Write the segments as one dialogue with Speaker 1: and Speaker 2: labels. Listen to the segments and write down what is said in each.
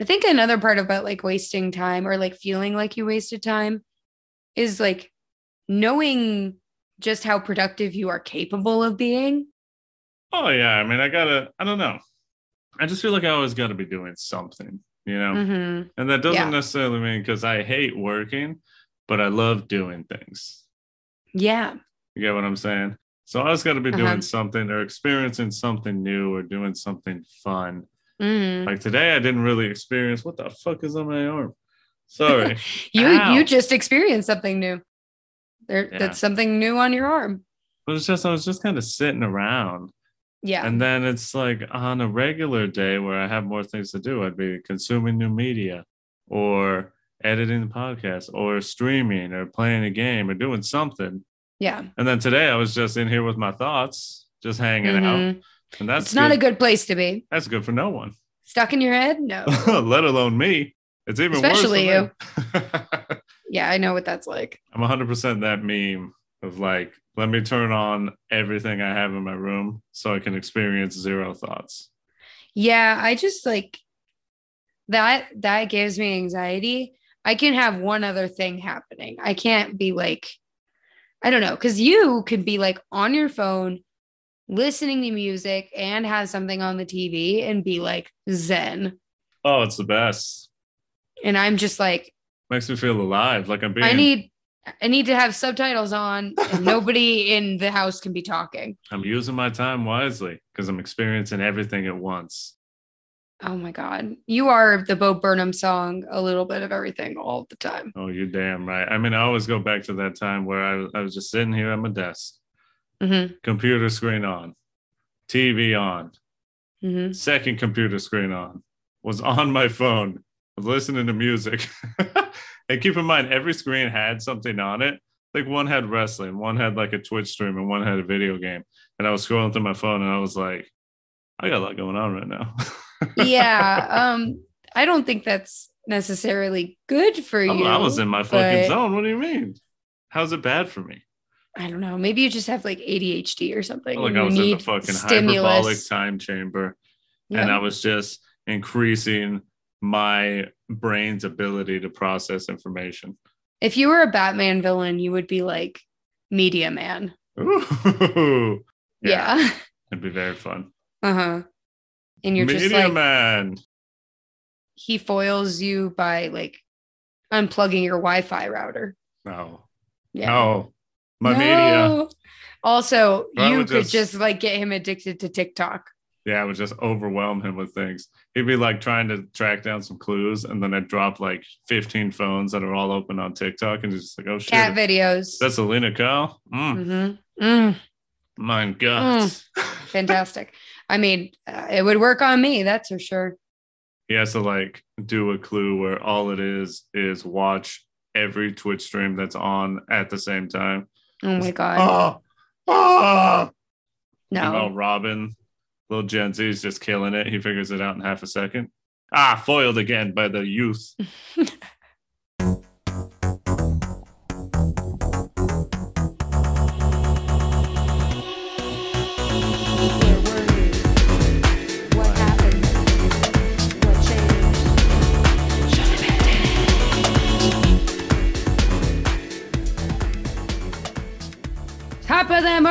Speaker 1: I think another part about like wasting time or like feeling like you wasted time is like knowing just how productive you are capable of being.
Speaker 2: Oh yeah, I mean, I gotta. I don't know. I just feel like I always got to be doing something, you know.
Speaker 1: Mm-hmm.
Speaker 2: And that doesn't
Speaker 1: Yeah.
Speaker 2: necessarily mean because I hate working, but I love doing things.
Speaker 1: Yeah.
Speaker 2: You get what I'm saying? So I always got to be doing
Speaker 1: Uh-huh.
Speaker 2: something or experiencing something new or doing something fun.
Speaker 1: Mhm.
Speaker 2: Like today, I didn't really experience what the fuck is on my arm. Sorry.
Speaker 1: You
Speaker 2: Ow.
Speaker 1: you just experienced something new. There
Speaker 2: Yeah.
Speaker 1: that's something new on your arm.
Speaker 2: but it's just, I was just kind of sitting around.
Speaker 1: Yeah.
Speaker 2: And then it's like on a regular day where I have more things to do, I'd be consuming new media or editing the podcast or streaming or playing a game or doing something.
Speaker 1: yeah.
Speaker 2: And then today I was just in here with my thoughts, just hanging out.
Speaker 1: Mhm.
Speaker 2: And that's
Speaker 1: It's not a
Speaker 2: good.
Speaker 1: good place to be.
Speaker 2: that's good for no one,
Speaker 1: Stuck in your head? No.
Speaker 2: let alone me. It's even
Speaker 1: Especially
Speaker 2: worse. for me.
Speaker 1: yeah, I know what that's like.
Speaker 2: I'm 100% that meme of like, let me turn on everything I have in my room so I can experience zero thoughts.
Speaker 1: Yeah, I just like that that gives me anxiety. I can have one other thing happening. I can't be like I don't know, cuz you could be like on your phone listening to music and have something on the TV and be like zen.
Speaker 2: Oh, it's the best.
Speaker 1: And I'm just like
Speaker 2: Makes me feel alive, like I'm being.
Speaker 1: I need I need to have subtitles on and nobody in the house can be talking.
Speaker 2: I'm using my time wisely because I'm experiencing everything at once.
Speaker 1: Oh my god. You are the Bo Burnham song, a little bit of everything all the time.
Speaker 2: Oh, you're damn right. I mean, I always go back to that time where I, I was just sitting here at my desk,
Speaker 1: Mhm.
Speaker 2: computer screen on, TV on,
Speaker 1: Mhm.
Speaker 2: second computer screen on, was on my phone, was listening to music. and keep in mind, every screen had something on it. Like one had wrestling, one had like a Twitch stream, and one had a video game. And I was scrolling through my phone and I was like, I got a lot going on right now.
Speaker 1: yeah um i don't think that's necessarily good for
Speaker 2: Oh,
Speaker 1: you
Speaker 2: I was in my fucking
Speaker 1: but-
Speaker 2: zone. What do you mean? How's it bad for me?
Speaker 1: I don't know maybe you just have like adhd or something
Speaker 2: Like I was in the fucking
Speaker 1: stimulus.
Speaker 2: hyperbolic time chamber, and I was just increasing my brain's ability to process information.
Speaker 1: if you were a batman villain you would be like media man.
Speaker 2: Ooh,
Speaker 1: yeah,
Speaker 2: it'd be very fun.
Speaker 1: uh-huh. And you're
Speaker 2: Media
Speaker 1: just like
Speaker 2: man.
Speaker 1: he foils you by like unplugging your wi-fi router.
Speaker 2: No,
Speaker 1: yeah.
Speaker 2: No, my
Speaker 1: No.
Speaker 2: media.
Speaker 1: also you could
Speaker 2: just-
Speaker 1: just like get him addicted to tiktok
Speaker 2: Yeah, I would just overwhelm him with things. He'd be like trying to track down some clues, and then I'd drop like 15 phones that are all open on TikTok, and he's just like, oh shit,
Speaker 1: cat videos
Speaker 2: that's Alina Cow. Mm,
Speaker 1: mm-hmm. mm.
Speaker 2: my God.
Speaker 1: fantastic. I mean, uh, it would work on me, that's for sure.
Speaker 2: he has to like do a clue where all it is is watch every Twitch stream that's on at the same time.
Speaker 1: Oh my god,
Speaker 2: Oh, oh.
Speaker 1: no!
Speaker 2: Meanwhile, Robin, little Gen Z is just killing it. He figures it out in half a second. Ah, foiled again by the youth.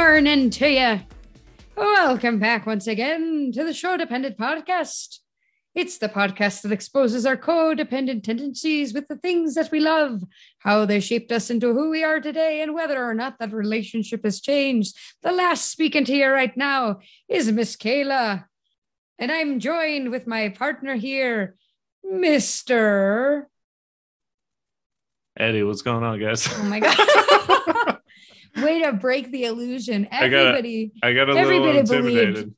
Speaker 1: morning to you. Welcome back once again to the Show Dependent Podcast. It's the podcast that exposes our codependent tendencies with the things that we love, how they shaped us into who we are today, and whether or not that relationship has changed. The last speaking to you right now is Miss Kayla. And I'm joined with my partner here, Mr.
Speaker 2: Eddie, what's going on, guys?
Speaker 1: Oh my God. Way to break the illusion.
Speaker 2: I gotta-
Speaker 1: Everybody,
Speaker 2: got a little
Speaker 1: Everybody believed.
Speaker 2: intimidated.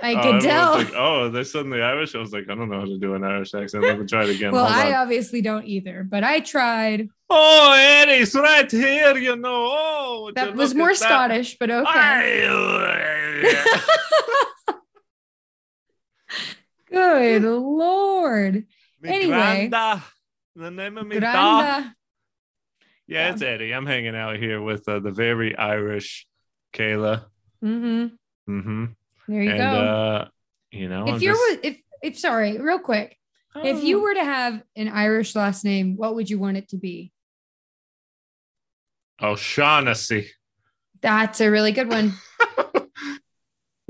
Speaker 1: I
Speaker 2: Oh,
Speaker 1: could
Speaker 2: everyone's
Speaker 1: tell.
Speaker 2: Like, oh, they're suddenly Irish. I was like, I don't know how to do an Irish accent. Let me try it again.
Speaker 1: well,
Speaker 2: Hold
Speaker 1: I
Speaker 2: on.
Speaker 1: obviously don't either, but I tried.
Speaker 2: Oh, Eddie's right here. You know. Oh,
Speaker 1: That was more
Speaker 2: at that?
Speaker 1: Scottish, but okay. Good Lord.
Speaker 2: Me
Speaker 1: Anyway.
Speaker 2: granda. The name of me da.
Speaker 1: Granda.
Speaker 2: Yeah, it's Eddie. I'm hanging out here with uh, the very Irish Kayla.
Speaker 1: Mm-hmm.
Speaker 2: Mm-hmm.
Speaker 1: There you
Speaker 2: and
Speaker 1: go.
Speaker 2: uh, you know,
Speaker 1: if
Speaker 2: I'm
Speaker 1: you're
Speaker 2: just-
Speaker 1: if if sorry, real quick, If you were to have an Irish last name, what would you want it to be?
Speaker 2: O'Shaughnessy.
Speaker 1: That's a really good one.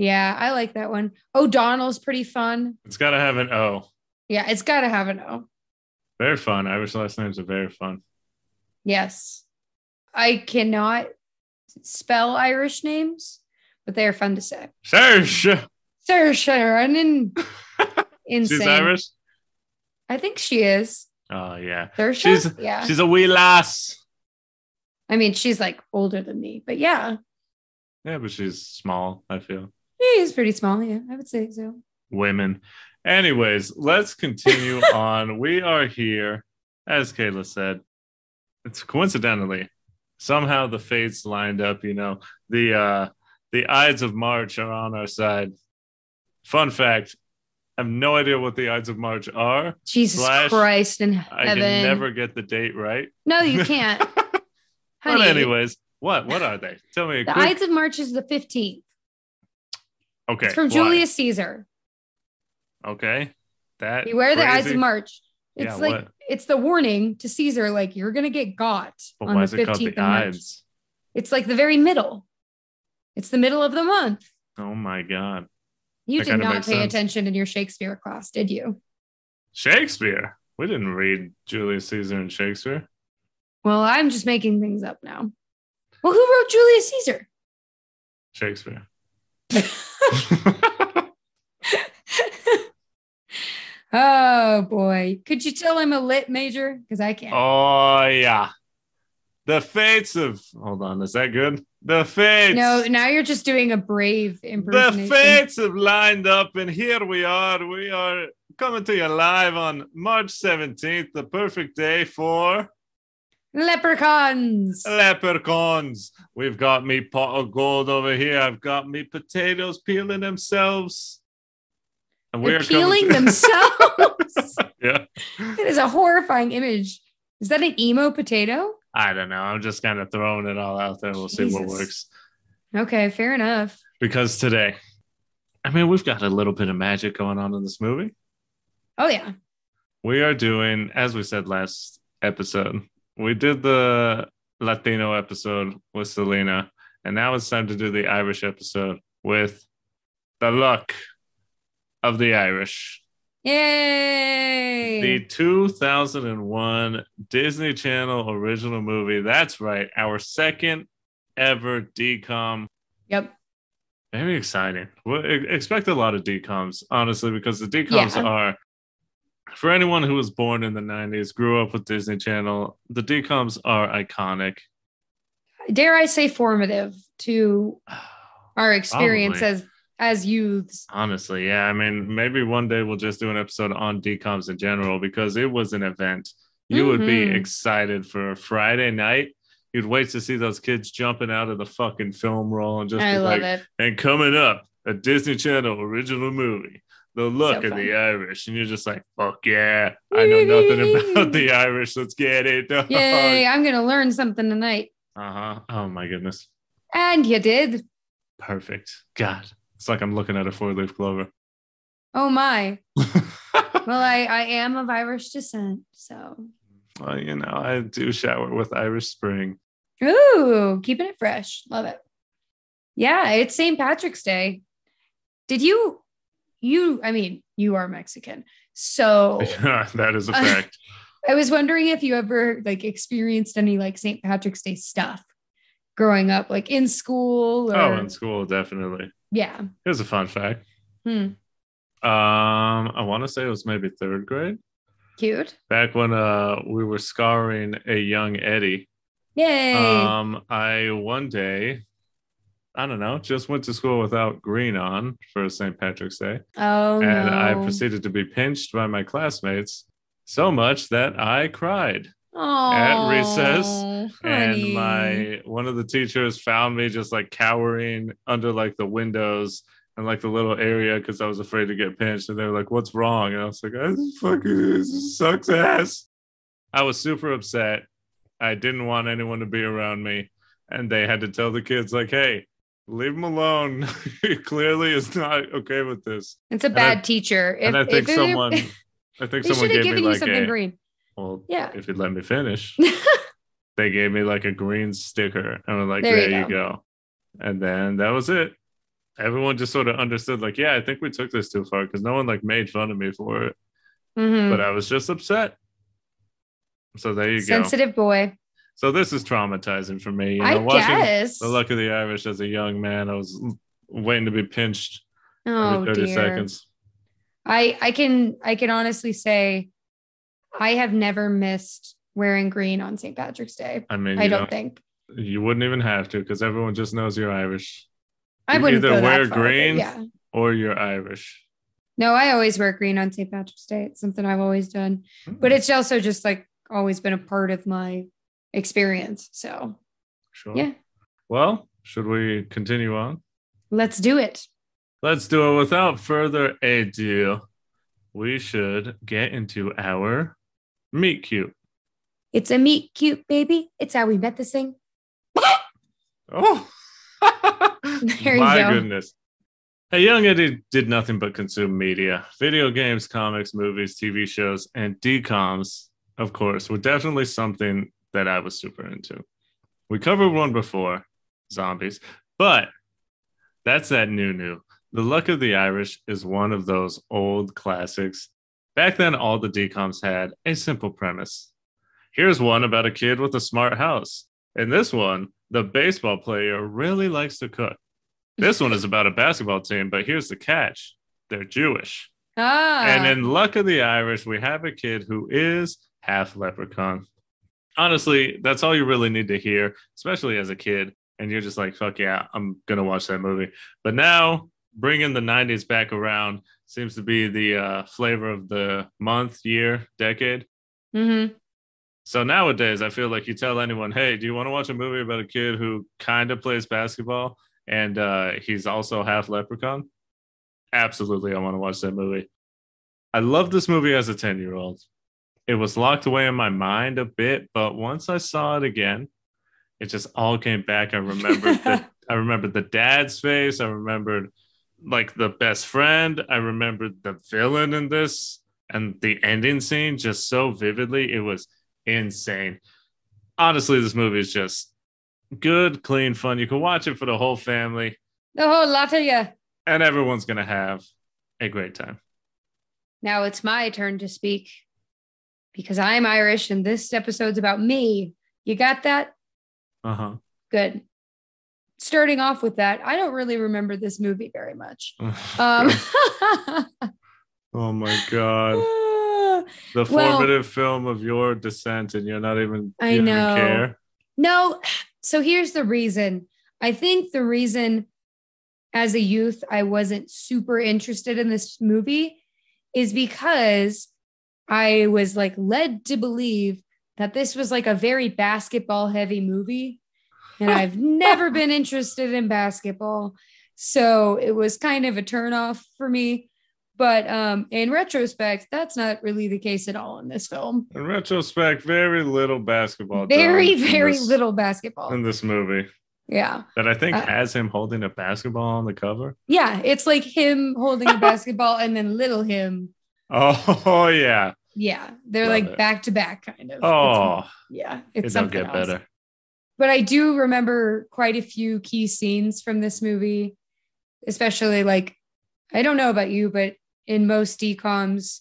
Speaker 1: Yeah, I like that one. O'Donnell's pretty fun.
Speaker 2: it's got to have an O.
Speaker 1: Yeah, it's got to have an O.
Speaker 2: Very fun. Irish last names are very fun.
Speaker 1: Yes. I cannot spell Irish names, but they are fun to say.
Speaker 2: Serge.
Speaker 1: Sir Sharon. Insane.
Speaker 2: She's Irish.
Speaker 1: I think she is.
Speaker 2: Oh yeah.
Speaker 1: Saoirse?
Speaker 2: She's
Speaker 1: yeah.
Speaker 2: she's a wee lass.
Speaker 1: I mean, she's like older than me, but yeah,
Speaker 2: Yeah, but she's small. I feel
Speaker 1: she is pretty small. Yeah, I would say so.
Speaker 2: women. Anyways, let's continue on. We are here, as Kayla said. It's coincidentally somehow the fates lined up. You know the uh the Ides of March are on our side. Fun fact: I have no idea what the Ides of March are.
Speaker 1: Jesus
Speaker 2: Slash,
Speaker 1: Christ in
Speaker 2: I can never get the date right.
Speaker 1: No, you can't. Honey, but
Speaker 2: anyways, what what are they? Tell me.
Speaker 1: The
Speaker 2: quick,
Speaker 1: Ides of March is the 15th.
Speaker 2: okay,
Speaker 1: It's from
Speaker 2: why?
Speaker 1: Julius Caesar.
Speaker 2: Okay, that
Speaker 1: Beware the Ides of March. It's
Speaker 2: Yeah,
Speaker 1: like
Speaker 2: what?
Speaker 1: it's the warning to Caesar, like you're gonna get got
Speaker 2: But
Speaker 1: on the
Speaker 2: is it
Speaker 1: 15th of March.
Speaker 2: Ides?
Speaker 1: It's like the very middle. It's the middle of the month.
Speaker 2: Oh my god.
Speaker 1: You
Speaker 2: That
Speaker 1: did not pay
Speaker 2: sense.
Speaker 1: attention in your Shakespeare class, did you?
Speaker 2: Shakespeare. We didn't read Julius Caesar and Shakespeare.
Speaker 1: Well, I'm just making things up now. Well, who wrote Julius Caesar?
Speaker 2: Shakespeare.
Speaker 1: oh boy. Could you tell I'm a lit major? Because I can't.
Speaker 2: oh yeah. The fates of hold on, is that good? The fates.
Speaker 1: no, now you're just doing a brave impersonation.
Speaker 2: the fates have lined up, and here we are. We are coming to you live on March 17th, the perfect day for
Speaker 1: Leprechauns.
Speaker 2: leprechauns. We've got me pot of gold over here. I've got me potatoes peeling themselves. And we're
Speaker 1: peeling
Speaker 2: to-
Speaker 1: themselves.
Speaker 2: yeah.
Speaker 1: It is a horrifying image. Is that an emo potato?
Speaker 2: I don't know. I'm just kind of throwing it all out there. We'll see what works.
Speaker 1: Okay, fair enough.
Speaker 2: Because today, I mean, we've got a little bit of magic going on in this movie.
Speaker 1: Oh yeah.
Speaker 2: We are doing, as we said last episode, we did the Latino episode with Selena, and now it's time to do the Irish episode with the luck of the Irish.
Speaker 1: Yay.
Speaker 2: The 2001 Disney Channel original movie. That's right, our second ever DCOM.
Speaker 1: yep.
Speaker 2: Very exciting. Well, e- expect a lot of DCOMs, honestly, because the DCOMs
Speaker 1: Yeah.
Speaker 2: are, for anyone who was born in the 90s, grew up with Disney Channel, the DCOMs are iconic.
Speaker 1: Dare I say formative to our experience
Speaker 2: Probably.
Speaker 1: as as youths.
Speaker 2: Honestly, yeah. I mean, maybe one day we'll just do an episode on DCOMs in general because it was an event. You would be
Speaker 1: Mhm.
Speaker 2: excited for a Friday night. You'd wait to see those kids jumping out of the fucking film roll and just
Speaker 1: I love
Speaker 2: like,
Speaker 1: it.
Speaker 2: and coming up, a Disney Channel original movie, The Luck
Speaker 1: So
Speaker 2: of the Irish. And you're just like, fuck yeah, I know nothing about the Irish. Let's get it.
Speaker 1: Yay, I'm gonna learn something tonight.
Speaker 2: Uh huh. Oh my goodness.
Speaker 1: And you did.
Speaker 2: Perfect. God. It's like I'm looking at a four leaf clover.
Speaker 1: Oh my. Well, I, I am of Irish descent, so
Speaker 2: well, you know, I do shower with Irish Spring.
Speaker 1: ooh, keeping it fresh. Love it. Yeah, it's St. Patrick's Day. Did you you I mean, you are Mexican. So
Speaker 2: that is a fact.
Speaker 1: I was wondering if you ever like experienced any like St. Patrick's Day stuff growing up, like in school oh, or
Speaker 2: oh, in school, definitely.
Speaker 1: Yeah.
Speaker 2: Here's a fun fact.
Speaker 1: Hmm.
Speaker 2: Um, I want to say it was maybe third grade.
Speaker 1: Cute.
Speaker 2: Back when uh we were scarring a young Eddie.
Speaker 1: Yay.
Speaker 2: Um, I one day, I don't know, just went to school without green on for St. Patrick's Day.
Speaker 1: oh
Speaker 2: and
Speaker 1: no.
Speaker 2: I proceeded to be pinched by my classmates so much that I cried. At recess,
Speaker 1: Aw,
Speaker 2: And my one of the teachers found me just like cowering under like the windows and like the little area because I was afraid to get pinched. And they were like, "What's wrong?" And I was like, "This fucking this sucks ass." I was super upset. I didn't want anyone to be around me, and they had to tell the kids like, "Hey, leave him alone. he clearly is not okay with this."
Speaker 1: It's a bad teacher.
Speaker 2: and I think someone I think someone gave me like
Speaker 1: something
Speaker 2: a
Speaker 1: green.
Speaker 2: Well,
Speaker 1: Yeah.
Speaker 2: if you'd let me finish. they gave me like a green sticker and I'm like,
Speaker 1: There
Speaker 2: there,
Speaker 1: you
Speaker 2: you,
Speaker 1: go.
Speaker 2: go. And then that was it. Everyone just sort of understood, like, yeah, I think we took this too far because no one like made fun of me for it.
Speaker 1: Mhm.
Speaker 2: But I was just upset. So there you go.
Speaker 1: Sensitive boy.
Speaker 2: So this is traumatizing for me. You know,
Speaker 1: I
Speaker 2: watching
Speaker 1: guess.
Speaker 2: The Luck of the Irish as a young man, I was waiting to be pinched
Speaker 1: oh
Speaker 2: every 30
Speaker 1: dear.
Speaker 2: seconds.
Speaker 1: I I can I can honestly say I have never missed wearing green on St. Patrick's Day.
Speaker 2: I mean,
Speaker 1: I
Speaker 2: you,
Speaker 1: don't think.
Speaker 2: you wouldn't even have to because everyone just knows you're Irish
Speaker 1: I
Speaker 2: You
Speaker 1: wouldn't
Speaker 2: either
Speaker 1: go that
Speaker 2: wear
Speaker 1: far,
Speaker 2: green-
Speaker 1: Yeah.
Speaker 2: or you're Irish.
Speaker 1: No, I always wear green on St. Patrick's Day. It's something I've always done. Hmm. But it's also just like always been a part of my experience. So
Speaker 2: sure.
Speaker 1: yeah,
Speaker 2: Well, should we continue on?
Speaker 1: let's do it.
Speaker 2: Let's do it without further ado. We should get into our meet cute.
Speaker 1: It's a meet cute baby. It's how we met this thing.
Speaker 2: Oh,
Speaker 1: There you
Speaker 2: my
Speaker 1: go.
Speaker 2: goodness. A young Eddie did nothing but consume media, video games, comics, movies, TV shows, and DComs, of course, were definitely something that I was super into. We covered one before, zombies, but that's that new new. The Luck of the Irish is one of those old classics. Back then, all the DComs had a simple premise. Here's one about a kid with a smart house. In this one, the baseball player really likes to cook. This one is about a basketball team, but here's the catch they're Jewish.
Speaker 1: Ah,
Speaker 2: And in Luck of the Irish, we have a kid who is half leprechaun. Honestly, that's all you really need to hear, especially as a kid. And you're just like, fuck yeah, I'm going to watch that movie. But now, bringing the 90s back around seems to be the uh, flavor of the month, year, decade.
Speaker 1: Mhm.
Speaker 2: So nowadays, I feel like you tell anyone, "Hey, do you want to watch a movie about a kid who kind of plays basketball and uh, he's also half leprechaun?" Absolutely, I want to watch that movie. I love this movie as a ten-year-old. It was locked away in my mind a bit, but once I saw it again, it just all came back. I remembered the, I remembered the dad's face. I remembered like the best friend. I remembered the villain in this and the ending scene just so vividly. It was insane. Honestly, this movie is just good, clean, fun. You can watch it for the whole family,
Speaker 1: the whole lot of you.
Speaker 2: and everyone's gonna have a great time.
Speaker 1: Now it's my turn to speak because I'm Irish and this episode's about me. You got that?
Speaker 2: Uh huh.
Speaker 1: Good. Starting off with that, I don't really remember this movie very much. Um,
Speaker 2: oh my god, the
Speaker 1: Well-
Speaker 2: formative film of your descent, and you're not even.
Speaker 1: I
Speaker 2: you even
Speaker 1: know.
Speaker 2: care.
Speaker 1: No, so here's the reason. I think the reason as a youth I wasn't super interested in this movie is because I was like led to believe that this was like a very basketball heavy movie. And I've never been interested in basketball. So it was kind of a turnoff for me. But um, in retrospect, that's not really the case at all in this film.
Speaker 2: In retrospect, very little basketball.
Speaker 1: Very, very
Speaker 2: this-
Speaker 1: little basketball.
Speaker 2: in this movie
Speaker 1: Yeah.
Speaker 2: that I think
Speaker 1: Uh,
Speaker 2: has him holding a basketball on the cover.
Speaker 1: Yeah, it's like him holding a basketball and then little him.
Speaker 2: Oh yeah.
Speaker 1: Yeah, they're
Speaker 2: Love
Speaker 1: like
Speaker 2: it.
Speaker 1: back to back, kind of. It's-
Speaker 2: Oh,
Speaker 1: yeah,
Speaker 2: it
Speaker 1: it's
Speaker 2: don't
Speaker 1: something
Speaker 2: get
Speaker 1: else.
Speaker 2: better.
Speaker 1: But I do remember quite a few key scenes from this movie, especially like I don't know about you, but in most DCOMs,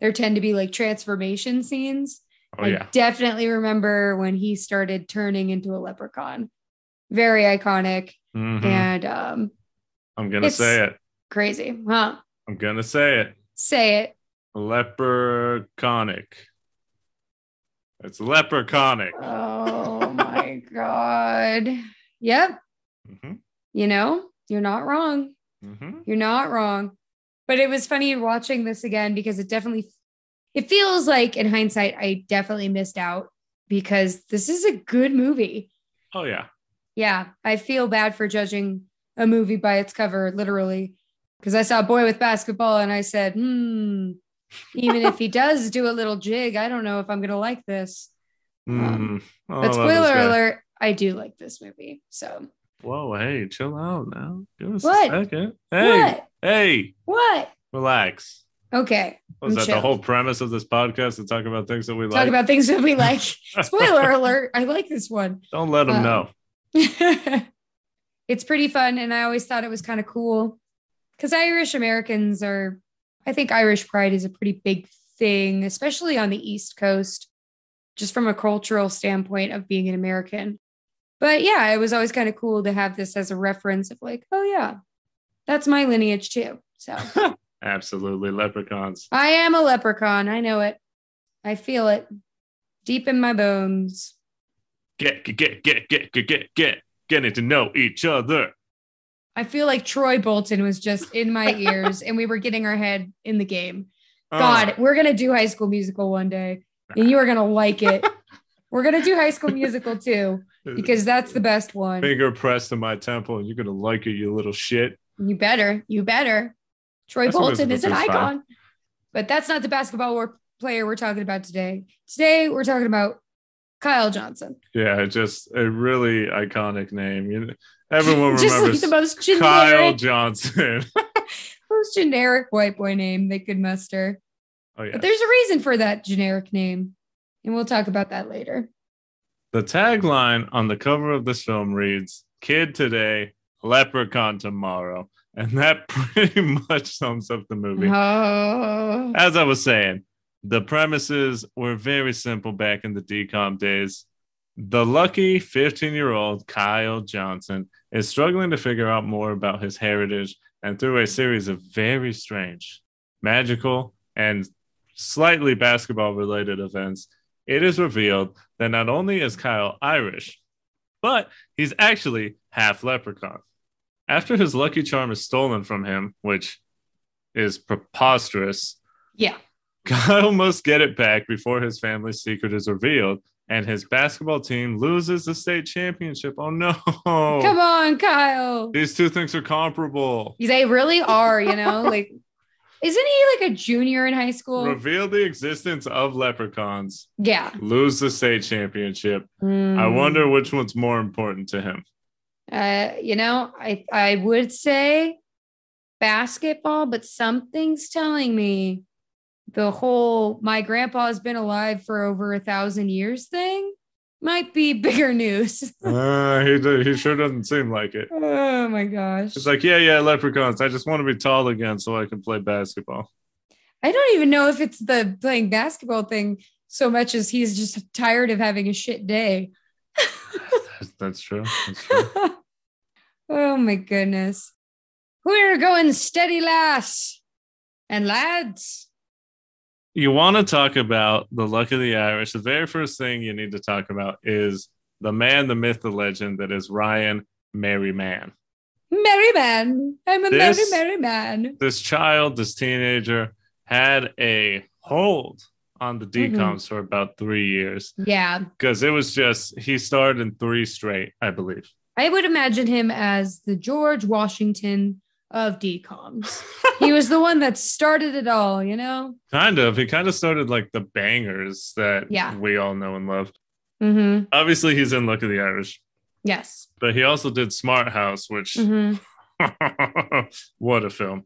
Speaker 1: there tend to be like transformation scenes.
Speaker 2: Oh
Speaker 1: I
Speaker 2: yeah.
Speaker 1: definitely remember when he started turning into a leprechaun. Very iconic
Speaker 2: Mhm.
Speaker 1: and um,
Speaker 2: I'm gonna say it.
Speaker 1: crazy. Huh?
Speaker 2: I'm gonna say it.
Speaker 1: Say it.
Speaker 2: Leprechaunic. It's leprechaunic.
Speaker 1: Oh my God. Yep.
Speaker 2: hmm
Speaker 1: You know, you're not wrong.
Speaker 2: hmm
Speaker 1: You're not wrong. But it was funny watching this again because it definitely it feels like in hindsight I definitely missed out because this is a good movie.
Speaker 2: Oh yeah.
Speaker 1: Yeah, I feel bad for judging a movie by its cover literally because I saw a boy with basketball and I said, "Hmm, even if he does do a little jig, I don't know if I'm going to like this." Um,
Speaker 2: Mm. Oh,
Speaker 1: but spoiler alert, I do like this movie. So,
Speaker 2: Whoa, hey, chill out now. Give us
Speaker 1: What?
Speaker 2: a second. Hey,
Speaker 1: what?
Speaker 2: hey,
Speaker 1: What?
Speaker 2: relax.
Speaker 1: Okay.
Speaker 2: Was that the whole premise of this podcast to talk about things that we
Speaker 1: Talk
Speaker 2: like?
Speaker 1: Talk about things that we like. Spoiler alert. I like this one.
Speaker 2: Don't let them
Speaker 1: Um,
Speaker 2: know.
Speaker 1: it's pretty fun. And I always thought it was kind of cool because Irish Americans are, I think Irish pride is a pretty big thing, especially on the East Coast, just from a cultural standpoint of being an American. But yeah, it was always kind of cool to have this as a reference of like, oh yeah, that's my lineage too. So
Speaker 2: absolutely leprechauns.
Speaker 1: I am a leprechaun. I know it. I feel it deep in my bones.
Speaker 2: Get get get get get get get getting to know each other.
Speaker 1: I feel like Troy Bolton was just in my ears, and we were getting our head in the game.
Speaker 2: Oh.
Speaker 1: God, uh, we're gonna do High School Musical one day and you are going to like it. we're going to do High School Musical too because that's the best one.
Speaker 2: finger pressed to my temple, and you're gonna like it, you little shit.
Speaker 1: You better, you better. Troy
Speaker 2: School
Speaker 1: Bolton is an
Speaker 2: two's fine.
Speaker 1: icon. But that's not the basketball war- player we're talking about today. Today we're talking about Kyle Johnson.
Speaker 2: Yeah, just a really iconic name. You know, everyone
Speaker 1: Just like
Speaker 2: remembers
Speaker 1: the most generic,
Speaker 2: Kyle Johnson.
Speaker 1: most generic white boy name they could muster.
Speaker 2: Oh yeah.
Speaker 1: But there's a reason for that generic name. And we'll talk about that later.
Speaker 2: The tagline on the cover of this film reads Kid today, leprechaun tomorrow. And that pretty much sums up the movie.
Speaker 1: Oh.
Speaker 2: As I was saying, the premises were very simple back in the DCOM days. The lucky 15 year old Kyle Johnson is struggling to figure out more about his heritage, and through a series of very strange, magical, and slightly basketball related events, it is revealed that not only is Kyle Irish, but he's actually half leprechaun. After his lucky charm is stolen from him, which is preposterous,
Speaker 1: Yeah.
Speaker 2: Kyle must get it back before his family's secret is revealed, and his basketball team loses the state championship. Oh no!
Speaker 1: Come on, Kyle.
Speaker 2: These two things are comparable.
Speaker 1: They really are, you know, like, isn't he like a junior in high school?
Speaker 2: Reveal the existence of leprechauns,
Speaker 1: yeah.
Speaker 2: lose the state championship. I
Speaker 1: Mm.
Speaker 2: wonder which one's more important to him.
Speaker 1: Uh, you know, I I would say basketball, but something's telling me the whole my grandpa's been alive for over a thousand years thing might be bigger news.
Speaker 2: Uh, he, he sure doesn't seem like it.
Speaker 1: oh my gosh.
Speaker 2: It's like, yeah, yeah, leprechauns. I just want to be tall again so I can play basketball.
Speaker 1: I don't even know if it's the playing basketball thing so much as he's just tired of having a shit day.
Speaker 2: That's, that's true. That's true.
Speaker 1: oh my goodness. We're going steady, lass and lads.
Speaker 2: You want to talk about the luck of the Irish, the very first thing you need to talk about is the man, the myth, the legend that is Ryan Merriman.
Speaker 1: Merry man. I'm a
Speaker 2: This-
Speaker 1: merry, merry man.
Speaker 2: This child, this teenager, had a hold on the
Speaker 1: Mhm.
Speaker 2: DCOMs for about three years
Speaker 1: Yeah.
Speaker 2: because it was just he starred in three straight, I believe.
Speaker 1: I would imagine him as the George Washington of DCOMs. he was the one that started it all, you know?
Speaker 2: Kind of. He kind of started like the bangers that
Speaker 1: Yeah.
Speaker 2: we all know and love.
Speaker 1: Mm-hmm.
Speaker 2: Obviously, he's in Luck of the Irish,
Speaker 1: Yes.
Speaker 2: but he also did Smart House, which
Speaker 1: hmm
Speaker 2: what a film.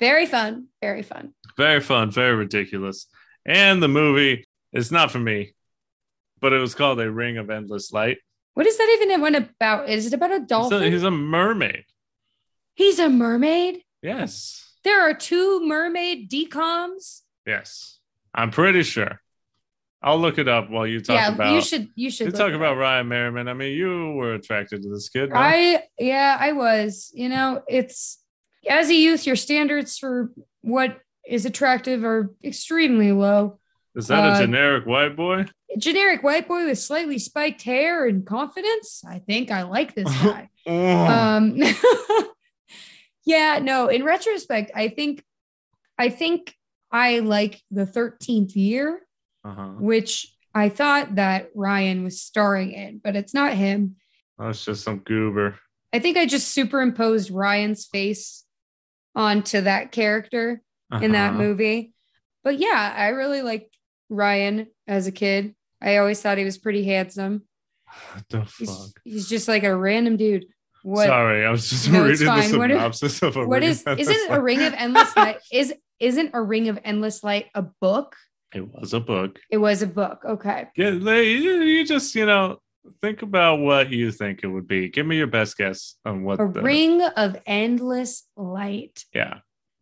Speaker 1: Very fun. Very fun.
Speaker 2: Very fun, very ridiculous. And the movie is not for me, but it was called A Ring of Endless Light.
Speaker 1: What is that even one about? Is it about a dolphin?
Speaker 2: a, he's a mermaid.
Speaker 1: He's a mermaid.
Speaker 2: Yes.
Speaker 1: There are two mermaid DCOMs.
Speaker 2: Yes. I'm pretty sure. I'll look it up while you talk
Speaker 1: yeah,
Speaker 2: about
Speaker 1: you should. You should
Speaker 2: you talk about. Ryan Merriman. I mean, you were attracted to this kid. no?
Speaker 1: I yeah, I was. You know, it's as a youth, your standards for what is attractive are extremely low.
Speaker 2: Is that a
Speaker 1: uh,
Speaker 2: generic white boy?
Speaker 1: Generic white boy with slightly spiked hair and confidence. I think I like this guy. Um yeah no in retrospect i think i think i like the 13th year
Speaker 2: uh-huh.
Speaker 1: which i thought that ryan was starring in but it's not him
Speaker 2: That's just some goober.
Speaker 1: i think i just superimposed ryan's face onto that character in that
Speaker 2: Uh-huh.
Speaker 1: movie but yeah i really liked ryan as a kid i always thought he was pretty handsome
Speaker 2: What the
Speaker 1: he's,
Speaker 2: fuck?
Speaker 1: he's just like a random dude What
Speaker 2: Sorry, I was just
Speaker 1: No, it's
Speaker 2: reading the
Speaker 1: fine. What is-
Speaker 2: synopsis of a
Speaker 1: what
Speaker 2: ring
Speaker 1: is
Speaker 2: of
Speaker 1: isn't a ring of endless light is isn't a ring of endless light a book?
Speaker 2: It was a book.
Speaker 1: It was a book. Okay.
Speaker 2: Yeah, you, you just you know think about what you think it would be. Give me your best guess on what
Speaker 1: A
Speaker 2: the
Speaker 1: ring of endless light.
Speaker 2: yeah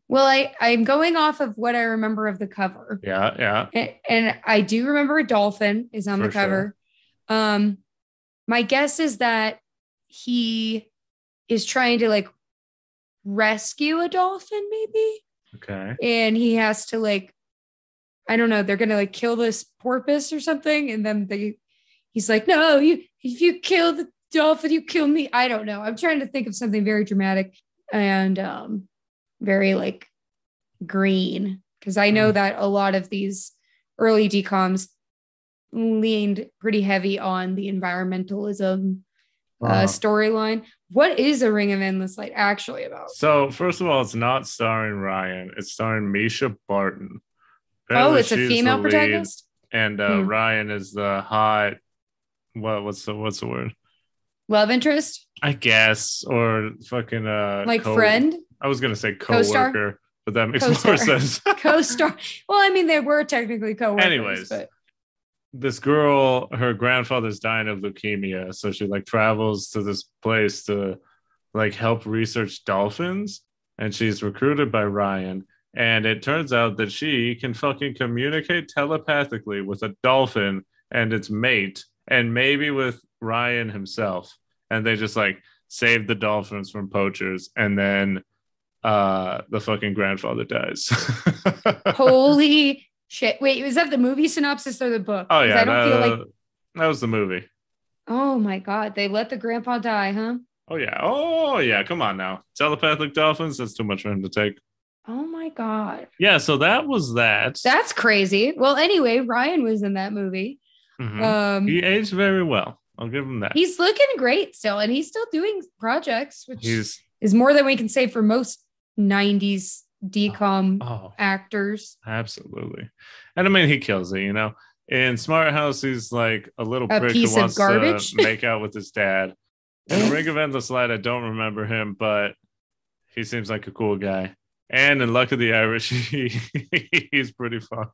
Speaker 1: Well, I I'm going off of what I remember of the cover.
Speaker 2: yeah yeah
Speaker 1: And, and I do remember a dolphin is on the
Speaker 2: For sure.
Speaker 1: cover. Um, my guess is that he is trying to like rescue a dolphin, maybe,
Speaker 2: okay
Speaker 1: and he has to like, I don't know, they're gonna like kill this porpoise or something, and then they, he's like, no, you if you kill the dolphin, you kill me. I don't know. I'm trying to think of something very dramatic and um, very like green because I know
Speaker 2: Mm.
Speaker 1: that a lot of these early DCOMs leaned pretty heavy on the environmentalism uh,
Speaker 2: Uh-huh.
Speaker 1: storyline. What is a Ring of Endless Light actually about?
Speaker 2: So first of all, it's not starring Ryan. It's starring Mischa Barton.
Speaker 1: oh, it's a female protagonist.
Speaker 2: and uh,
Speaker 1: Hmm.
Speaker 2: Ryan is the hot. What what's the what's the word?
Speaker 1: Love interest,
Speaker 2: I guess or fucking uh
Speaker 1: like
Speaker 2: co-
Speaker 1: friend,
Speaker 2: I was gonna say
Speaker 1: Co-star?
Speaker 2: but that makes
Speaker 1: Co-star.
Speaker 2: more sense.
Speaker 1: co-star. well, I mean, they were technically co-workers.
Speaker 2: Anyways.
Speaker 1: but
Speaker 2: this girl, her grandfather's dying of leukemia, so she like travels to this place to like help research dolphins, and she's recruited by Ryan. And it turns out that she can fucking communicate telepathically with a dolphin and its mate, and maybe with Ryan himself. And they just like save the dolphins from poachers, and then uh the fucking grandfather dies.
Speaker 1: holy shit! Wait, was that the movie synopsis or the book?
Speaker 2: Oh yeah,
Speaker 1: I don't feel like.
Speaker 2: that was the movie.
Speaker 1: Oh my god, they let the grandpa die, huh?
Speaker 2: Oh yeah, oh yeah. Come on now, telepathic dolphins. That's too much for him to take.
Speaker 1: Oh my god,
Speaker 2: Yeah, so that was that.
Speaker 1: that's crazy. Well, anyway, Ryan was in that movie.
Speaker 2: Mhm.
Speaker 1: Um,
Speaker 2: he aged very well. I'll give him that.
Speaker 1: he's looking great still, and he's still doing projects, which
Speaker 2: He's
Speaker 1: is more than we can say for most '90s DCOM
Speaker 2: oh,
Speaker 1: actors.
Speaker 2: absolutely. And I mean, he kills it. You know, in Smart House, he's like a little
Speaker 1: A
Speaker 2: prick
Speaker 1: piece
Speaker 2: who
Speaker 1: of
Speaker 2: wants
Speaker 1: garbage.
Speaker 2: to make out with his dad. In Ring of Endless Light, I don't remember him, but he seems like a cool guy. And in Luck of the Irish, he, he's pretty fun.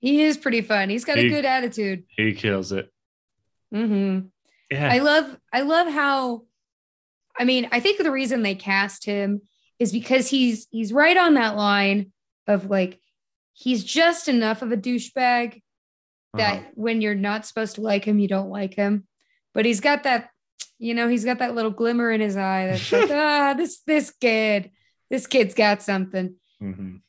Speaker 1: He is pretty fun. He's got a good attitude.
Speaker 2: He kills it.
Speaker 1: Mm-hmm.
Speaker 2: Yeah.
Speaker 1: I love I love how I mean, I think the reason they cast him is because he's he's right on that line of like he's just enough of a douchebag that
Speaker 2: Uh-huh.
Speaker 1: when you're not supposed to like him, you don't like him. But he's got that, you know, he's got that little glimmer in his eye that's like, ah, this this kid, this kid's got something.
Speaker 2: Mhm.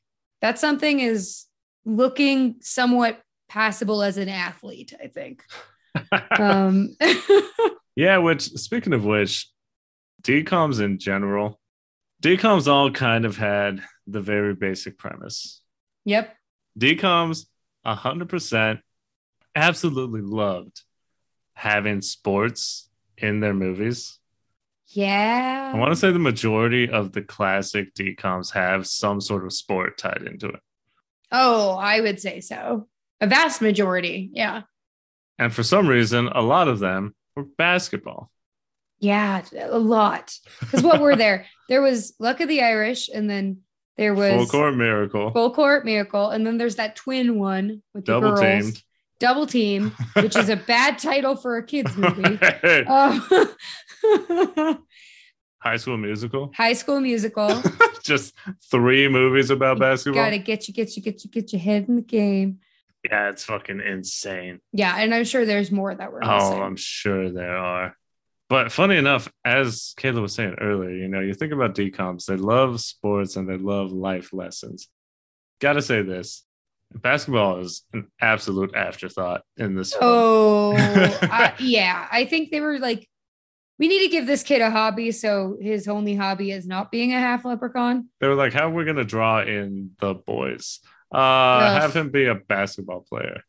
Speaker 1: That something is looking somewhat passable as an athlete, I think. Um
Speaker 2: Yeah, which speaking of which, DComs in general, DComs all kind of had the very basic premise.
Speaker 1: yep.
Speaker 2: DComs 100% absolutely loved having sports in their movies.
Speaker 1: Yeah.
Speaker 2: I want to say the majority of the classic DComs have some sort of sport tied into it.
Speaker 1: Oh, I would say so. A vast majority. Yeah.
Speaker 2: And for some reason, a lot of them were basketball.
Speaker 1: Yeah, a lot. Because what were there? There was Luck of the Irish, and then there was
Speaker 2: Full court miracle.
Speaker 1: Full Court Miracle, and then there's that twin one with the
Speaker 2: Double
Speaker 1: girls.
Speaker 2: teamed.
Speaker 1: Double Team, which is a bad title for a kids movie. Um,
Speaker 2: High School Musical.
Speaker 1: High School Musical.
Speaker 2: Just three movies about basketball.
Speaker 1: Got to get you, get you, get you, get your head in the game.
Speaker 2: Yeah, it's fucking insane.
Speaker 1: Yeah, and I'm sure there's more that we're
Speaker 2: Oh,
Speaker 1: missing.
Speaker 2: I'm sure there are. But funny enough, as Kayla was saying earlier, you know, you think about DComs, they love sports and they love life lessons. Gotta say this basketball is an absolute afterthought in this.
Speaker 1: Oh, I, yeah. I think they were like, we need to give this kid a hobby. So his only hobby is not being a half leprechaun.
Speaker 2: They were like, how are we going to draw in the boys? Uh,
Speaker 1: Ugh.
Speaker 2: have him be a basketball player.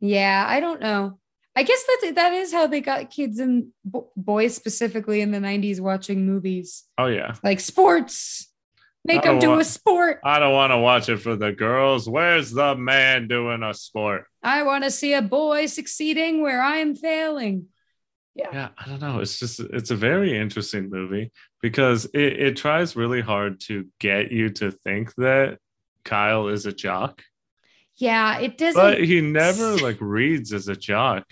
Speaker 1: Yeah, I don't know. I guess that that is how they got kids and bo- boys specifically in the 90s watching movies
Speaker 2: Oh, yeah.
Speaker 1: like sports. Make them do
Speaker 2: want-
Speaker 1: a sport.
Speaker 2: I don't want to watch it for the girls. Where's the man doing a sport?
Speaker 1: I want to see a boy succeeding where I am failing. Yeah.
Speaker 2: yeah i don't know it's just it's a very interesting movie because it, it tries really hard to get you to think that kyle is a jock
Speaker 1: Yeah, it doesn't.
Speaker 2: but he never like reads as a jock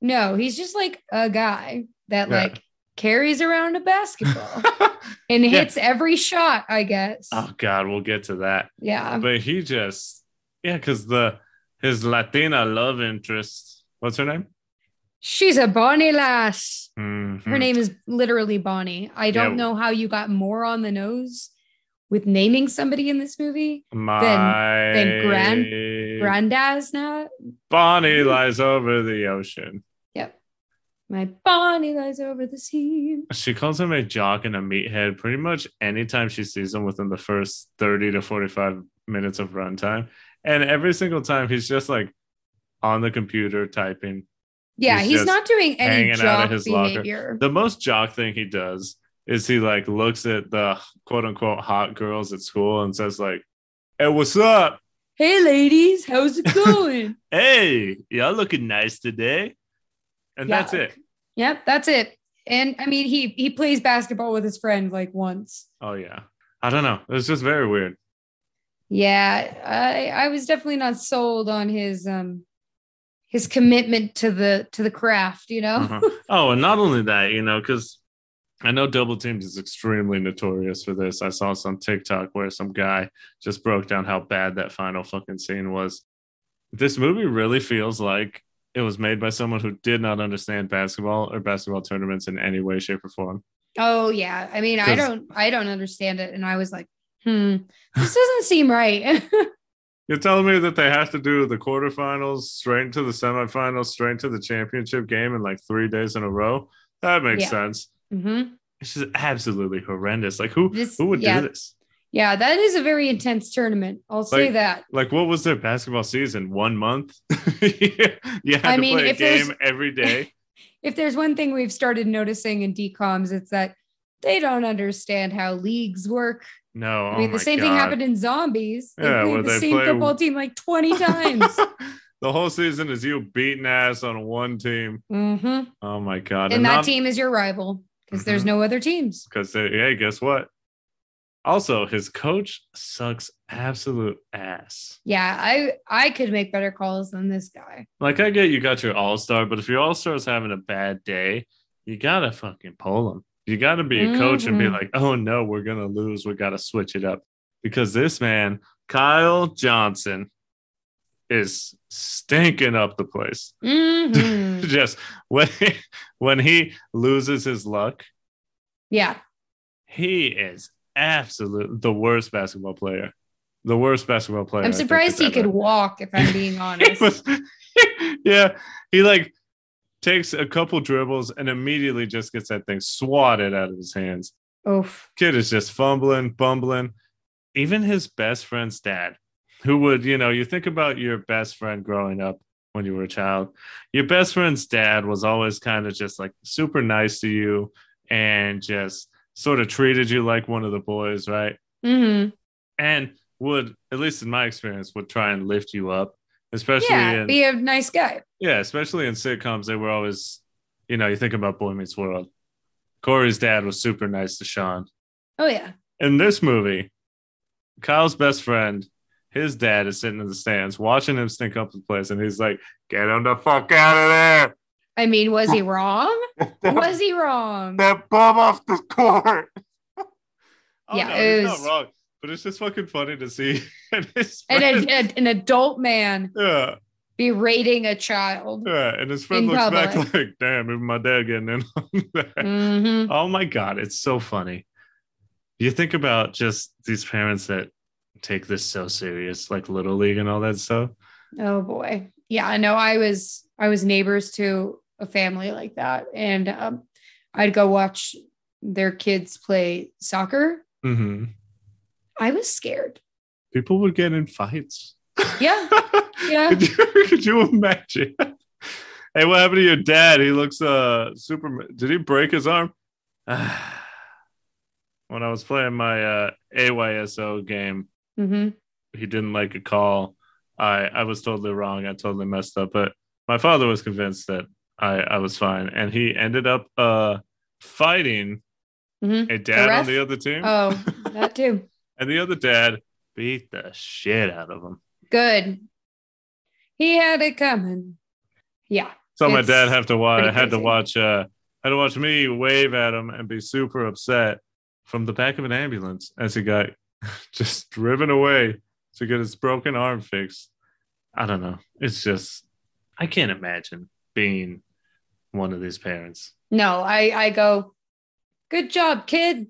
Speaker 1: no, he's just like a guy that
Speaker 2: Yeah.
Speaker 1: like carries around a basketball and
Speaker 2: Yeah.
Speaker 1: hits every shot, I guess.
Speaker 2: oh god we'll get to that
Speaker 1: yeah.
Speaker 2: but he just yeah because the his latina love interest what's her name
Speaker 1: She's a Bonnie lass.
Speaker 2: Mhm.
Speaker 1: Her name is literally Bonnie. I don't
Speaker 2: Yeah.
Speaker 1: know how you got more on the nose with naming somebody in this movie.
Speaker 2: my
Speaker 1: than Grand- Grandaz now.
Speaker 2: bonnie lies over the ocean
Speaker 1: Yep. My Bonnie lies over the sea.
Speaker 2: She calls him a jock and a meathead pretty much anytime she sees him within the first 30 to 45 minutes of runtime. And every single time he's just like on the computer typing.
Speaker 1: Yeah,
Speaker 2: He's
Speaker 1: he's, not doing any
Speaker 2: hanging out
Speaker 1: jock
Speaker 2: of his locker.
Speaker 1: behavior.
Speaker 2: The most jock thing he does is he like looks at the quote unquote hot girls at school and says like, Hey, what's up?
Speaker 1: Hey, ladies, how's it going?
Speaker 2: Hey, y'all looking nice today. And that's it.
Speaker 1: yep, that's it. And I mean, he he plays basketball with his friend like once.
Speaker 2: Oh yeah. I don't know. It's just very weird.
Speaker 1: Yeah, I I was definitely not sold on his um his commitment to the to the craft, you know.
Speaker 2: Uh-huh. Oh, and not only that, you know, because I know Double teams is extremely notorious for this. I saw some TikTok where some guy just broke down how bad that final fucking scene was. This movie really feels like it was made by someone who did not understand basketball or basketball tournaments in any way, shape, or form.
Speaker 1: Oh yeah. I mean, I don't I don't understand it. And I was like, hmm, this doesn't seem right.
Speaker 2: You're telling me that they have to do the quarterfinals straight into the semifinals, straight into the championship game in like three days in a row? That makes
Speaker 1: Yeah.
Speaker 2: sense.
Speaker 1: Hmm
Speaker 2: It's just absolutely horrendous. Like who
Speaker 1: This-
Speaker 2: who would
Speaker 1: yeah.
Speaker 2: do this?
Speaker 1: Yeah, that is a very intense tournament. I'll say that.
Speaker 2: Like what was their basketball season? One month? had
Speaker 1: I
Speaker 2: to
Speaker 1: mean, if
Speaker 2: game every day.
Speaker 1: If there's one thing we've started noticing in DComs, it's that they don't understand how leagues work.
Speaker 2: No,
Speaker 1: I mean,
Speaker 2: oh
Speaker 1: the same thing happened in Zombies. They
Speaker 2: Yeah,
Speaker 1: played the same
Speaker 2: play-
Speaker 1: football team like 20 times.
Speaker 2: the whole season is you beating ass on one team.
Speaker 1: Mm-hmm.
Speaker 2: Oh my god!
Speaker 1: And that
Speaker 2: not-
Speaker 1: team is your rival because there's
Speaker 2: Mhm.
Speaker 1: no other teams.
Speaker 2: because hey, guess what? Also, his coach sucks absolute ass.
Speaker 1: Yeah, I I could make better calls than this guy.
Speaker 2: Like, I get you got your all star, but if your all star is having a bad day, you gotta fucking pull him. You gotta be a coach and be
Speaker 1: Mhm.
Speaker 2: like, oh no, we're gonna lose. We gotta switch it up because this man, Kyle Johnson, is stinking up the place.
Speaker 1: Mhm.
Speaker 2: Just when when he loses his luck,
Speaker 1: yeah,
Speaker 2: he is absolute the worst basketball player. The worst basketball player.
Speaker 1: I'm surprised he could
Speaker 2: ever-
Speaker 1: walk. If I'm being
Speaker 2: He
Speaker 1: honest.
Speaker 2: was- yeah, he like takes a couple dribbles and immediately just gets that thing swatted out of his hands.
Speaker 1: Oof.
Speaker 2: Kid is just fumbling, bumbling. Even his best friend's dad, who would, you know, you think about your best friend growing up when you were a child. Your best friend's dad was always kind of just like super nice to you and just sort of treated you like one of the boys, right?
Speaker 1: hmm
Speaker 2: And would, at least in my experience, would try and lift you up, especially
Speaker 1: Yeah,
Speaker 2: in
Speaker 1: be a nice guy.
Speaker 2: yeah, especially in sitcoms, they were always, you know, you think about Boy Meets World. Cory's dad was super nice to Shawn.
Speaker 1: Oh yeah.
Speaker 2: In this movie, Kyle's best friend, his dad is sitting in the stands watching him stink up the place, and he's like, "Get him the fuck out of there!
Speaker 1: I mean, was he wrong? was he wrong?
Speaker 2: that bum off the court!" oh,
Speaker 1: Yeah,
Speaker 2: no,
Speaker 1: it
Speaker 2: he's
Speaker 1: was-
Speaker 2: not wrong, but it's just fucking funny to see. and his
Speaker 1: And a, a- an adult man
Speaker 2: yeah,
Speaker 1: berating a child.
Speaker 2: yeah, and his friend
Speaker 1: In
Speaker 2: looks back like, "Damn, even my dad getting in on that."
Speaker 1: hmm
Speaker 2: Oh my god, it's so funny. You think about just these parents that take this so serious, like little league and all that stuff.
Speaker 1: Oh boy. Yeah, I know I was I was neighbors to a family like that. And um, I'd go watch their kids play soccer.
Speaker 2: hmm
Speaker 1: I was scared.
Speaker 2: People would get in fights.
Speaker 1: Yeah. Yeah.
Speaker 2: could, you, could you imagine? hey, what happened to your dad? He looks uh super. Did he break his arm? when I was playing my uh, AYSO game,
Speaker 1: hmm
Speaker 2: he didn't like a call. I I was totally wrong. I totally messed up. But my father was convinced that I I was fine, and he ended up uh fighting
Speaker 1: Mhm.
Speaker 2: a dad on the other team,
Speaker 1: Oh, that too.
Speaker 2: and the other dad beat the shit out of him.
Speaker 1: Good. He had it coming. Yeah.
Speaker 2: So my dad have to watch.
Speaker 1: pretty
Speaker 2: had to watch. Uh, had to watch me wave at him and be super upset from the back of an ambulance as he got just driven away to get his broken arm fixed. I don't know. It's just I can't imagine being one of these parents.
Speaker 1: No, I I go, good job, kid.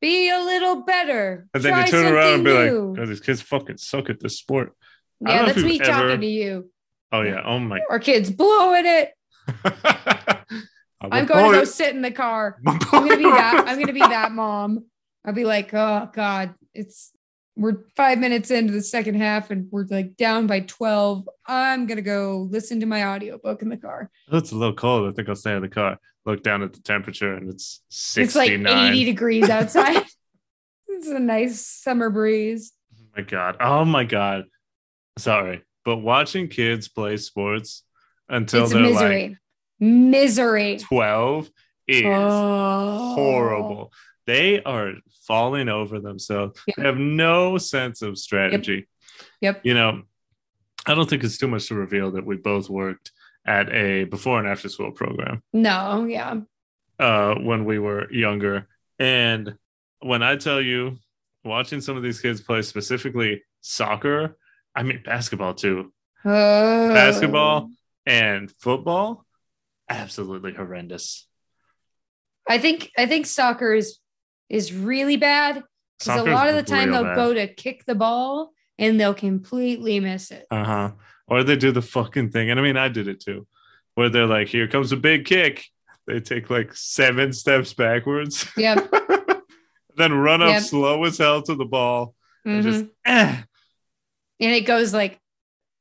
Speaker 1: Be a little better.
Speaker 2: And then
Speaker 1: Try
Speaker 2: you turn around and be
Speaker 1: something
Speaker 2: like,
Speaker 1: new."
Speaker 2: "Oh, these kids fucking suck at this sport."
Speaker 1: Yeah, that's me
Speaker 2: ever-
Speaker 1: talking to you.
Speaker 2: Oh yeah. Oh my.
Speaker 1: Our kids blowing it. I'm going to go sit in the car. I'm gonna be that. I'm gonna be that mom. I'll be like, oh God, it's we're five minutes into the second half and we're like down by 12. I'm gonna go listen to my audiobook in the car.
Speaker 2: Oh, It's a little cold. I think I'll stay in the car. Look down at the temperature and it's
Speaker 1: It's like 80 degrees outside. it's a nice summer breeze.
Speaker 2: Oh my god. Oh my god. Sorry, but watching kids play sports until
Speaker 1: it's
Speaker 2: they're
Speaker 1: misery.
Speaker 2: like
Speaker 1: misery.
Speaker 2: 12 is
Speaker 1: Oh.
Speaker 2: horrible. They are falling over themselves.
Speaker 1: Yep.
Speaker 2: They have no sense of strategy.
Speaker 1: Yep.
Speaker 2: You know, I don't think it's too much to reveal that we both worked at a before and after school program
Speaker 1: No, yeah.
Speaker 2: uh, when we were younger. And when I tell you, watching some of these kids play specifically soccer, I mean basketball too,
Speaker 1: Oh.
Speaker 2: basketball and football, absolutely horrendous.
Speaker 1: I think I think soccer is is really bad because a lot of the time they'll
Speaker 2: bad.
Speaker 1: go to kick the ball and they'll completely miss it.
Speaker 2: Uh huh. Or they do the fucking thing. And I mean, I did it too, where they're like, here comes a big kick. They take like seven steps backwards,
Speaker 1: Yep.
Speaker 2: then run up
Speaker 1: Yep.
Speaker 2: slow as hell to the ball and
Speaker 1: Mhm.
Speaker 2: just, eh.
Speaker 1: and it goes like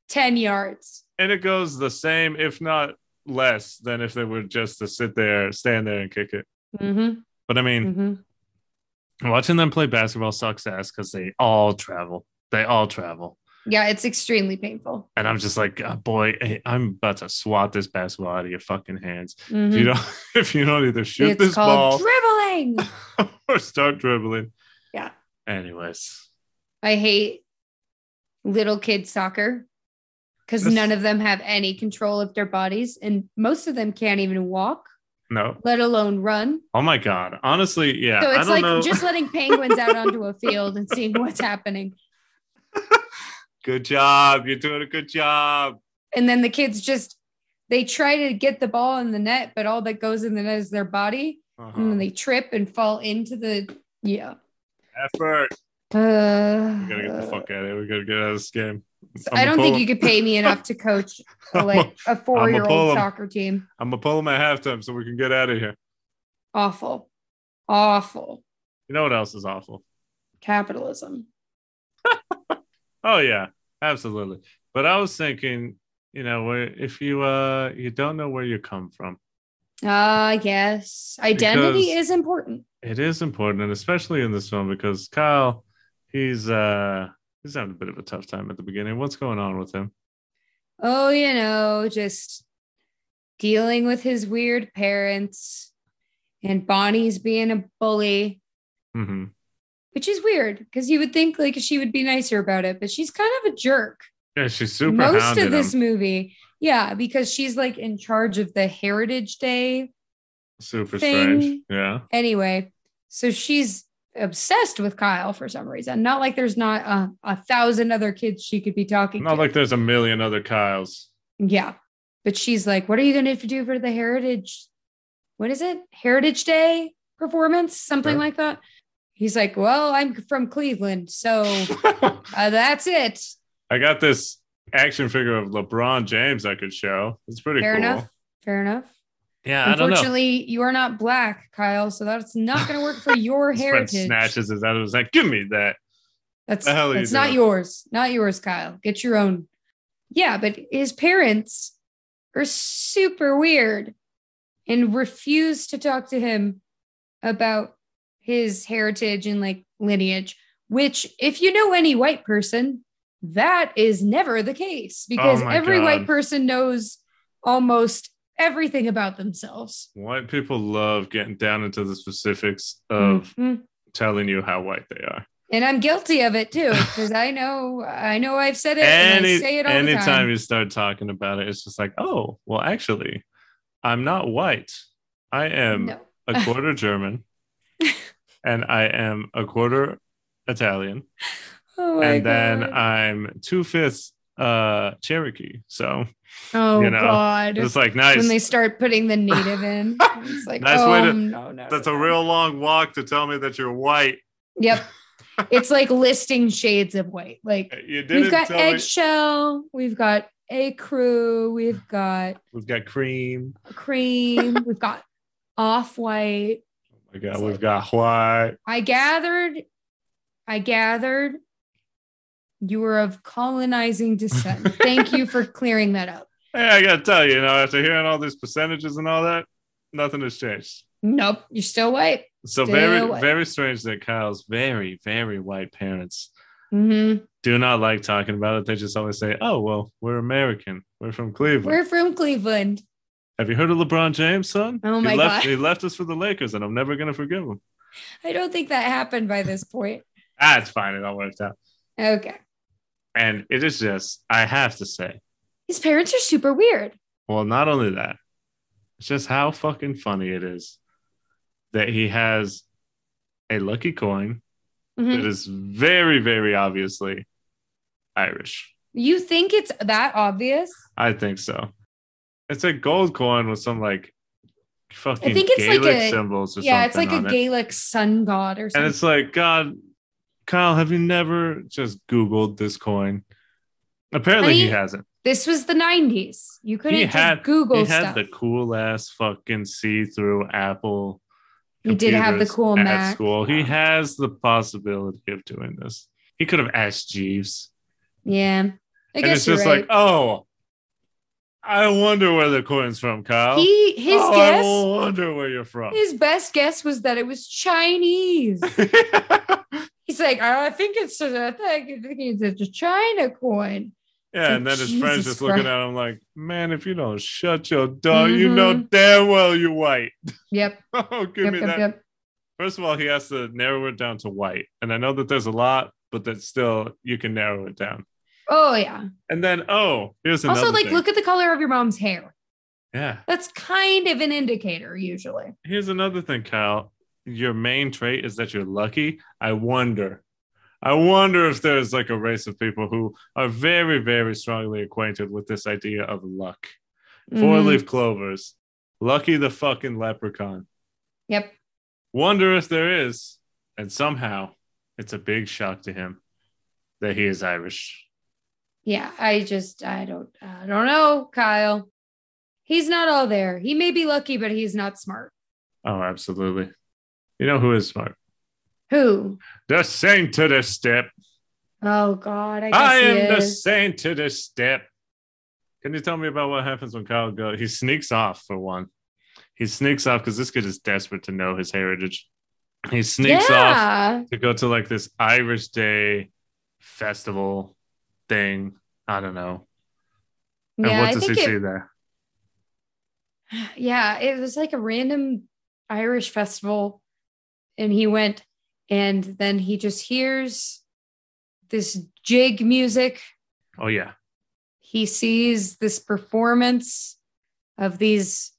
Speaker 1: 10 yards.
Speaker 2: And it goes the same, if not less, than if they were just to sit there, stand there and kick it.
Speaker 1: Mm-hmm.
Speaker 2: But I mean,
Speaker 1: Mm-hmm.
Speaker 2: Watching them play basketball sucks ass because they all travel. They all travel.
Speaker 1: Yeah, it's extremely painful.
Speaker 2: And I'm just like, oh, boy, hey, I'm about to swat this basketball out of your fucking hands. If
Speaker 1: Mhm.
Speaker 2: you don't, if you don't either shoot
Speaker 1: It's
Speaker 2: this ball
Speaker 1: dribbling.
Speaker 2: or start dribbling.
Speaker 1: Yeah.
Speaker 2: Anyways,
Speaker 1: I hate little kid soccer because none of them have any control of their bodies, and most of them can't even walk,
Speaker 2: no.
Speaker 1: let alone run.
Speaker 2: Oh my god. Honestly, yeah.
Speaker 1: So it's like
Speaker 2: know.
Speaker 1: just letting penguins out onto a field and seeing what's happening.
Speaker 2: good job. You're doing a good job.
Speaker 1: And then the kids just they try to get the ball in the net, but all that goes in the net is their body,
Speaker 2: Uh-huh.
Speaker 1: and then they trip and fall into the yeah.
Speaker 2: Effort.
Speaker 1: Uh,
Speaker 2: We gotta get the fuck out of here. We gotta get out of this game.
Speaker 1: I don't think you could pay me enough to coach a, like a four-year-old soccer team.
Speaker 2: I'm gonna pull them at halftime so we can get out of here.
Speaker 1: Awful, awful
Speaker 2: You know what else is awful?
Speaker 1: capitalism.
Speaker 2: Oh yeah, absolutely. But I was thinking, you know, where if you uh you don't know where you come from,
Speaker 1: Ah, yes, identity
Speaker 2: Because-
Speaker 1: is important.
Speaker 2: it is important, and especially in this film because Kyle, he's uh he's having a bit of a tough time at the beginning. What's going on with him?
Speaker 1: Oh, you know, just dealing with his weird parents and Bonnie's being a bully,
Speaker 2: hmm
Speaker 1: which is weird because you would think like she would be nicer about it, but she's kind of a jerk.
Speaker 2: Yeah, she's super
Speaker 1: Most of this
Speaker 2: him.
Speaker 1: movie, yeah, because she's like in charge of the Heritage Day
Speaker 2: Super
Speaker 1: thing.
Speaker 2: strange. Yeah.
Speaker 1: anyway. So she's obsessed with Kyle for some reason. Not like there's not a, a thousand other kids she could be talking
Speaker 2: Not
Speaker 1: to.
Speaker 2: like there's a million other Kyles.
Speaker 1: Yeah. But she's like, what are you going to do for the Heritage? What is it? Heritage Day performance? Something
Speaker 2: Sure.
Speaker 1: like that. He's like, well, I'm from Cleveland. So uh, that's it.
Speaker 2: I got this action figure of LeBron James I could show. It's pretty
Speaker 1: Fair
Speaker 2: cool.
Speaker 1: enough. Fair enough.
Speaker 2: Yeah, I don't know.
Speaker 1: Unfortunately, you are not black, Kyle. So that's not going to work for your
Speaker 2: His friend
Speaker 1: heritage.
Speaker 2: snatches his out of his like, give me that.
Speaker 1: That's
Speaker 2: The hell are you
Speaker 1: that's not
Speaker 2: doing?
Speaker 1: yours. Not yours, Kyle. Get your own. Yeah, but his parents are super weird and refuse to talk to him about his heritage and like lineage, which if you know any white person, that is never the case because
Speaker 2: Oh
Speaker 1: every
Speaker 2: God.
Speaker 1: white person knows almost everything about themselves.
Speaker 2: White people love getting down into the specifics of
Speaker 1: Mhm.
Speaker 2: telling you how white they are.
Speaker 1: And I'm guilty of it too, because I know I know I've said it and I say it all the
Speaker 2: anytime
Speaker 1: time.
Speaker 2: you start talking about it, it's just like, oh, well, actually, I'm not white. I am
Speaker 1: No.
Speaker 2: a quarter German and I am a quarter Italian.
Speaker 1: Oh
Speaker 2: and then I'm two fifths uh Cherokee. So
Speaker 1: oh
Speaker 2: you know,
Speaker 1: God.
Speaker 2: it's like nice.
Speaker 1: When they start putting the native in, it's like,
Speaker 2: Nice
Speaker 1: oh,
Speaker 2: way to-
Speaker 1: no, no,
Speaker 2: That's
Speaker 1: no,
Speaker 2: a real long walk to tell me that you're white.
Speaker 1: Yep. It's like listing shades of white. Like
Speaker 2: You
Speaker 1: we've got
Speaker 2: tell me.
Speaker 1: eggshell, we've got ecru, we've got
Speaker 2: We've got cream.
Speaker 1: cream, we've got off white.
Speaker 2: Oh my god, we've got white.
Speaker 1: I gathered, I gathered you were of colonizing descent. Thank you for clearing that up.
Speaker 2: Hey, I gotta tell you, you know, after hearing all these percentages and all that, nothing has changed.
Speaker 1: Nope, you're still white.
Speaker 2: So
Speaker 1: Still
Speaker 2: very,
Speaker 1: white.
Speaker 2: very strange that Kyle's very, very white parents
Speaker 1: hmm
Speaker 2: do not like talking about it. They just always say, "Oh, well, we're American. We're from Cleveland."
Speaker 1: We're from Cleveland.
Speaker 2: Have you heard of LeBron James, son?
Speaker 1: Oh my
Speaker 2: he left,
Speaker 1: God.
Speaker 2: He left us for the Lakers, and I'm never gonna forgive him.
Speaker 1: I don't think that happened by this point.
Speaker 2: Ah, it's fine. It all worked out.
Speaker 1: Okay.
Speaker 2: And it is just, I have to say,
Speaker 1: His parents are super weird.
Speaker 2: well, not only that, it's just how fucking funny it is that he has a lucky coin
Speaker 1: Mhm.
Speaker 2: that is very, very obviously Irish.
Speaker 1: You think it's that obvious?
Speaker 2: I think so. It's a gold coin with some like fucking
Speaker 1: think it's like
Speaker 2: Gaelic
Speaker 1: a-
Speaker 2: symbols or
Speaker 1: Yeah, it's like a
Speaker 2: it.
Speaker 1: Gaelic sun god or
Speaker 2: And
Speaker 1: something.
Speaker 2: it's like, God, Kyle, have you never just Googled this coin? Apparently,
Speaker 1: I
Speaker 2: he hasn't.
Speaker 1: this was the 90s. You couldn't
Speaker 2: He
Speaker 1: just
Speaker 2: had
Speaker 1: Google
Speaker 2: he had the cool ass fucking see through Apple.
Speaker 1: He did have the cool
Speaker 2: at
Speaker 1: Mac.
Speaker 2: school. He has the possibility of doing this. He could have asked Jeeves.
Speaker 1: yeah. I
Speaker 2: and
Speaker 1: guess
Speaker 2: it's
Speaker 1: you're
Speaker 2: just
Speaker 1: right.
Speaker 2: like, oh, I wonder where the coin's from, Kyle.
Speaker 1: he his
Speaker 2: oh,
Speaker 1: guess
Speaker 2: I wonder where you're from.
Speaker 1: his best guess was that it was Chinese. He's like, "Oh, I think it's a, I think it's a China coin.
Speaker 2: yeah, and then his friends just looking at him like, man, if you don't shut your dog, you know
Speaker 1: Mhm.
Speaker 2: damn well you're white.
Speaker 1: Yep.
Speaker 2: oh, give
Speaker 1: Yep,
Speaker 2: me
Speaker 1: yep,
Speaker 2: that.
Speaker 1: yep.
Speaker 2: First of all, he has to narrow it down to white. And I know that there's a lot, but that still you can narrow it down.
Speaker 1: Oh yeah.
Speaker 2: And then, oh, here's another
Speaker 1: Also, like,
Speaker 2: thing.
Speaker 1: look at the color of your mom's hair.
Speaker 2: yeah.
Speaker 1: That's kind of an indicator, usually.
Speaker 2: Here's another thing, Kyle. Your main trait is that you're lucky. I wonder. I wonder if there's like a race of people who are very, very strongly acquainted with this idea of luck. Four
Speaker 1: Mhm.
Speaker 2: leaf clovers. Lucky the fucking leprechaun.
Speaker 1: Yep.
Speaker 2: Wonder if there is. And somehow it's a big shock to him that he is Irish.
Speaker 1: Yeah. I just, I don't, I don't know, Kyle. He's not all there. He may be lucky, but he's not smart.
Speaker 2: Oh, absolutely. You know who is smart?
Speaker 1: Who?
Speaker 2: The saint to the step.
Speaker 1: Oh God, I guess
Speaker 2: I am the saint to the step. Can you tell me about what happens when Kyle goes? He sneaks off for one. He sneaks off because this kid is desperate to know his heritage. He sneaks off to go to like this Irish Day festival thing. I don't know. And
Speaker 1: Yeah,
Speaker 2: what does he
Speaker 1: it,
Speaker 2: see there?
Speaker 1: yeah, it was like a random Irish festival. And he went, and then he just hears this jig music.
Speaker 2: Oh yeah.
Speaker 1: He sees this performance of these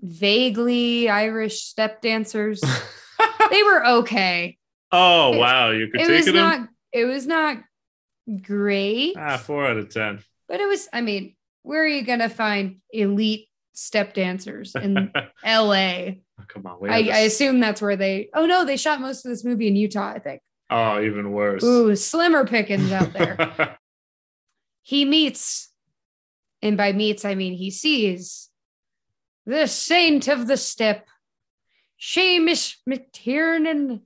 Speaker 1: vaguely Irish step dancers. they were okay.
Speaker 2: oh
Speaker 1: It-
Speaker 2: wow, you could take
Speaker 1: It
Speaker 2: critiquing
Speaker 1: was
Speaker 2: him?
Speaker 1: not it was not great.
Speaker 2: ah, four out of ten.
Speaker 1: But it was, I mean, where are you gonna find elite step dancers in LA?
Speaker 2: Oh, come on,
Speaker 1: I, I assume that's where they oh no, they shot most of this movie in Utah, I think.
Speaker 2: Oh, even worse.
Speaker 1: Ooh, slimmer pickings out there. he meets, and by meets I mean he sees the saint of the step, Seamus McTiernan.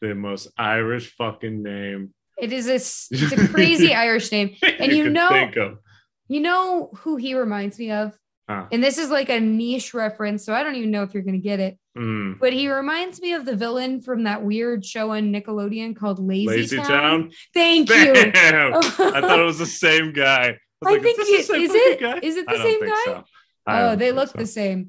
Speaker 2: the most Irish fucking name
Speaker 1: It is a, it's a crazy Irish name. And you
Speaker 2: could
Speaker 1: know-. You know who he reminds me of?
Speaker 2: Huh.
Speaker 1: And this is like a niche reference, so I don't even know if you're going to get it.
Speaker 2: Mm.
Speaker 1: But he reminds me of the villain from that weird show on Nickelodeon called Lazy,
Speaker 2: Lazy
Speaker 1: Town.
Speaker 2: Town.
Speaker 1: Thank
Speaker 2: Damn!
Speaker 1: you.
Speaker 2: I thought it was the same guy.
Speaker 1: I
Speaker 2: was like,
Speaker 1: think
Speaker 2: is
Speaker 1: it- is it-
Speaker 2: guy?
Speaker 1: is it the
Speaker 2: I
Speaker 1: same guy?
Speaker 2: So. I
Speaker 1: oh, they look
Speaker 2: so.
Speaker 1: the same.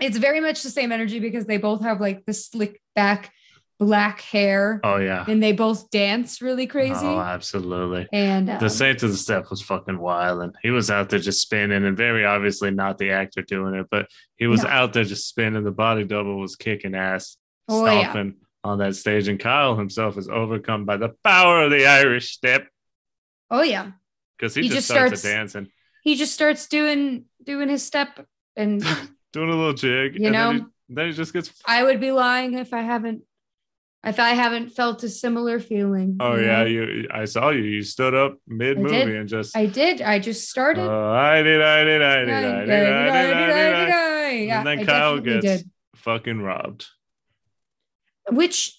Speaker 1: It's very much the same energy because they both have like the slick back black hair
Speaker 2: Oh yeah.
Speaker 1: and they both dance really crazy.
Speaker 2: Oh, absolutely.
Speaker 1: and um,
Speaker 2: The Saint to the Step was fucking wild, and he was out there just spinning, and very obviously not the actor doing it, but he was
Speaker 1: No.
Speaker 2: out there just spinning. The body double was kicking ass,
Speaker 1: Oh, yeah.
Speaker 2: stomping on that stage, and Kyle himself is overcome by the power of the Irish step
Speaker 1: oh yeah,
Speaker 2: because he,
Speaker 1: He
Speaker 2: just,
Speaker 1: just
Speaker 2: starts,
Speaker 1: starts-
Speaker 2: dancing,
Speaker 1: he just starts doing doing his step, and
Speaker 2: doing a little jig,
Speaker 1: You
Speaker 2: and then
Speaker 1: know?
Speaker 2: he, then he just gets.
Speaker 1: I would be lying if I haven't if I haven't felt a similar feeling.
Speaker 2: Oh
Speaker 1: you
Speaker 2: yeah, you. I saw you. You stood up mid movie and just.
Speaker 1: I did. I just started.
Speaker 2: Oh, I did, I did, I did, I did, I did, I did, I did. And then
Speaker 1: I
Speaker 2: Kyle gets
Speaker 1: did.
Speaker 2: fucking robbed.
Speaker 1: Which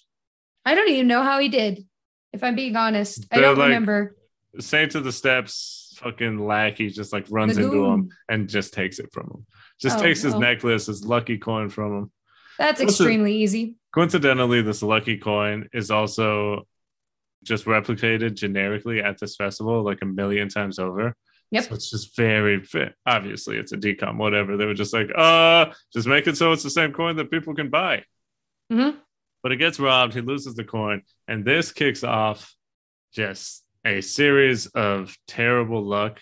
Speaker 1: I don't even know how he did. If I'm being honest, I
Speaker 2: They're
Speaker 1: don't
Speaker 2: like-
Speaker 1: remember.
Speaker 2: Saint of the Steps, fucking lackey just like runs into him and just takes it from him. Just
Speaker 1: Oh,
Speaker 2: takes his
Speaker 1: no.
Speaker 2: necklace, his lucky coin from him.
Speaker 1: That's
Speaker 2: What's
Speaker 1: extremely easy.
Speaker 2: Coincidentally, this lucky coin is also just replicated generically at this festival like a million times over.
Speaker 1: Yep.
Speaker 2: So it's just very. Obviously, it's a DCOM, whatever. They were just like, uh, just make it so it's the same coin that people can buy.
Speaker 1: Mhm.
Speaker 2: But it gets robbed. He loses the coin. And this kicks off just a series of terrible luck.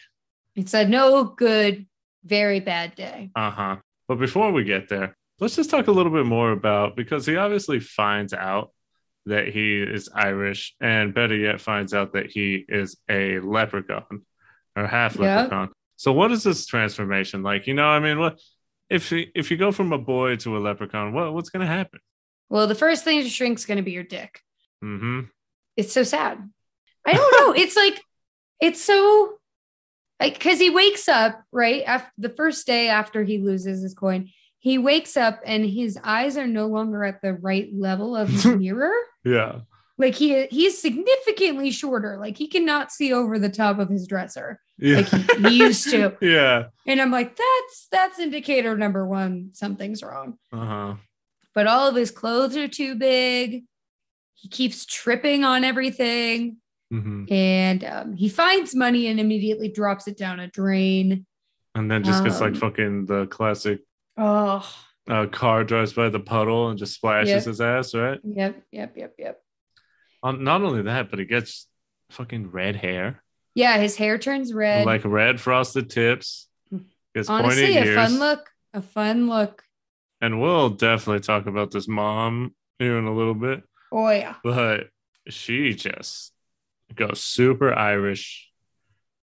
Speaker 1: It's a no good, very bad day.
Speaker 2: Uh huh. But before we get there, let's just talk a little bit more about because he obviously finds out that he is Irish, and better yet, finds out that he is a leprechaun or half
Speaker 1: Yeah.
Speaker 2: leprechaun. So, what is this transformation like? You know, I mean, what if you- if you go from a boy to a leprechaun? What what's going to happen?
Speaker 1: Well, the first thing to shrink's is going to be your dick.
Speaker 2: Mm-hmm.
Speaker 1: It's so sad. I don't know. it's like, it's so, like, because he wakes up, right? After the first day after he loses his coin, he wakes up and his eyes are no longer at the right level of the mirror.
Speaker 2: Yeah.
Speaker 1: Like he he's significantly shorter. Like he cannot see over the top of his dresser
Speaker 2: Yeah.
Speaker 1: like he, he used to.
Speaker 2: yeah.
Speaker 1: And I'm like, that's that's indicator number one. Something's wrong.
Speaker 2: Uh huh.
Speaker 1: But all of his clothes are too big. He keeps tripping on everything.
Speaker 2: Mm-hmm.
Speaker 1: And um, he finds money and immediately drops it down a drain.
Speaker 2: And then just gets like
Speaker 1: Um,
Speaker 2: fucking the classic
Speaker 1: Oh,
Speaker 2: uh, car drives by the puddle and just splashes
Speaker 1: Yep.
Speaker 2: his ass, right?
Speaker 1: yep, yep, yep, yep.
Speaker 2: Um, not only that, but he gets fucking red hair,
Speaker 1: Yeah, his hair turns red.
Speaker 2: like red frosted tips. Gets
Speaker 1: Honestly, a
Speaker 2: ears.
Speaker 1: fun look. A fun look.
Speaker 2: And we'll definitely talk about this mom here in a little bit,
Speaker 1: Oh yeah.
Speaker 2: but she just goes super Irish,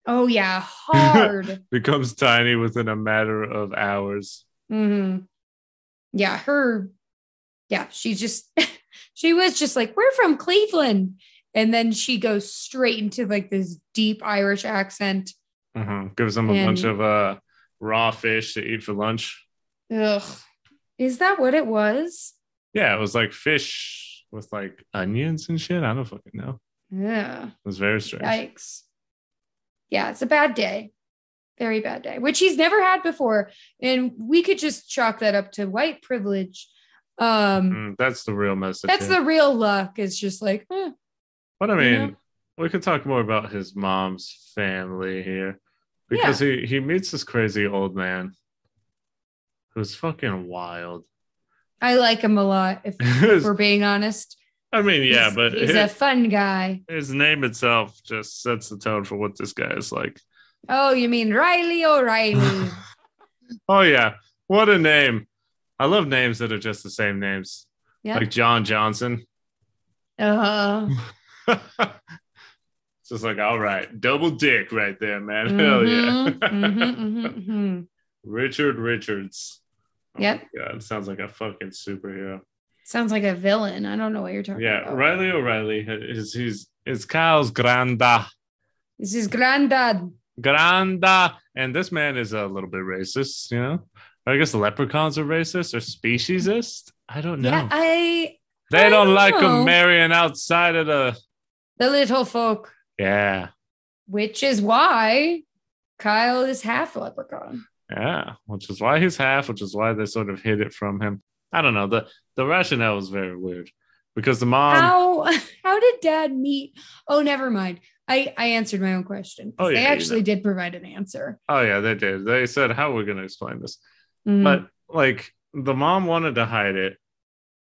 Speaker 1: Oh yeah. Hard.
Speaker 2: becomes tiny within a matter of hours.
Speaker 1: Hmm Yeah, her. Yeah, she's just she was just like, "We're from Cleveland," and then she goes straight into like this deep Irish accent.
Speaker 2: Mhm. Gives them a
Speaker 1: And-
Speaker 2: bunch of uh, raw fish to eat for lunch.
Speaker 1: Ugh, is that what it was?
Speaker 2: Yeah, it was like fish with like onions and shit. I don't fucking know.
Speaker 1: Yeah,
Speaker 2: It was very strange.
Speaker 1: yikes. Yeah, it's a bad day, very bad day, which he's never had before, and we could just chalk that up to white privilege. Um,
Speaker 2: Mm, that's the real message.
Speaker 1: that's the real luck. It's just like, eh,
Speaker 2: But I
Speaker 1: you
Speaker 2: mean,
Speaker 1: know?
Speaker 2: we could talk more about his mom's family here because he he meets this crazy old man who's fucking wild.
Speaker 1: I like him a lot. If, if we're being honest,
Speaker 2: I mean, yeah,
Speaker 1: He's-
Speaker 2: but
Speaker 1: he's
Speaker 2: his,
Speaker 1: a fun guy.
Speaker 2: his name itself just sets the tone for what this guy is like.
Speaker 1: Oh, you mean Riley O'Reilly?
Speaker 2: oh yeah, what a name! I love names that are just the same names,
Speaker 1: Yeah.
Speaker 2: like John Johnson.
Speaker 1: Uh,
Speaker 2: it's just like, all right, double dick right there, man. Hell yeah.
Speaker 1: mhm, mhm, mhm, mhm.
Speaker 2: Richard Richards. Oh
Speaker 1: Yep.
Speaker 2: God, sounds like a fucking superhero.
Speaker 1: Sounds like a villain. I don't know what you're talking
Speaker 2: Yeah,
Speaker 1: about.
Speaker 2: Yeah, Riley O'Reilly is he's is Kyle's granddad.
Speaker 1: This is granddad.
Speaker 2: Granda. And this man is a little bit racist, you know? I guess leprechauns are racist or speciesist. I don't know.
Speaker 1: Yeah, I
Speaker 2: they
Speaker 1: I
Speaker 2: don't
Speaker 1: don't
Speaker 2: like them marrying outside of the
Speaker 1: the little folk,
Speaker 2: Yeah.
Speaker 1: which is why Kyle is half leprechaun.
Speaker 2: Yeah. Which is why he's half, which is why they sort of hid it from him. I don't know. The the rationale was very weird. Because the mom
Speaker 1: how how did dad meet? Oh, never mind. I I answered my own question.
Speaker 2: Oh,
Speaker 1: they
Speaker 2: yeah, you
Speaker 1: actually
Speaker 2: know.
Speaker 1: did provide an answer.
Speaker 2: Oh yeah, they did. They said how we're gonna explain this.
Speaker 1: Mhm.
Speaker 2: But like the mom wanted to hide it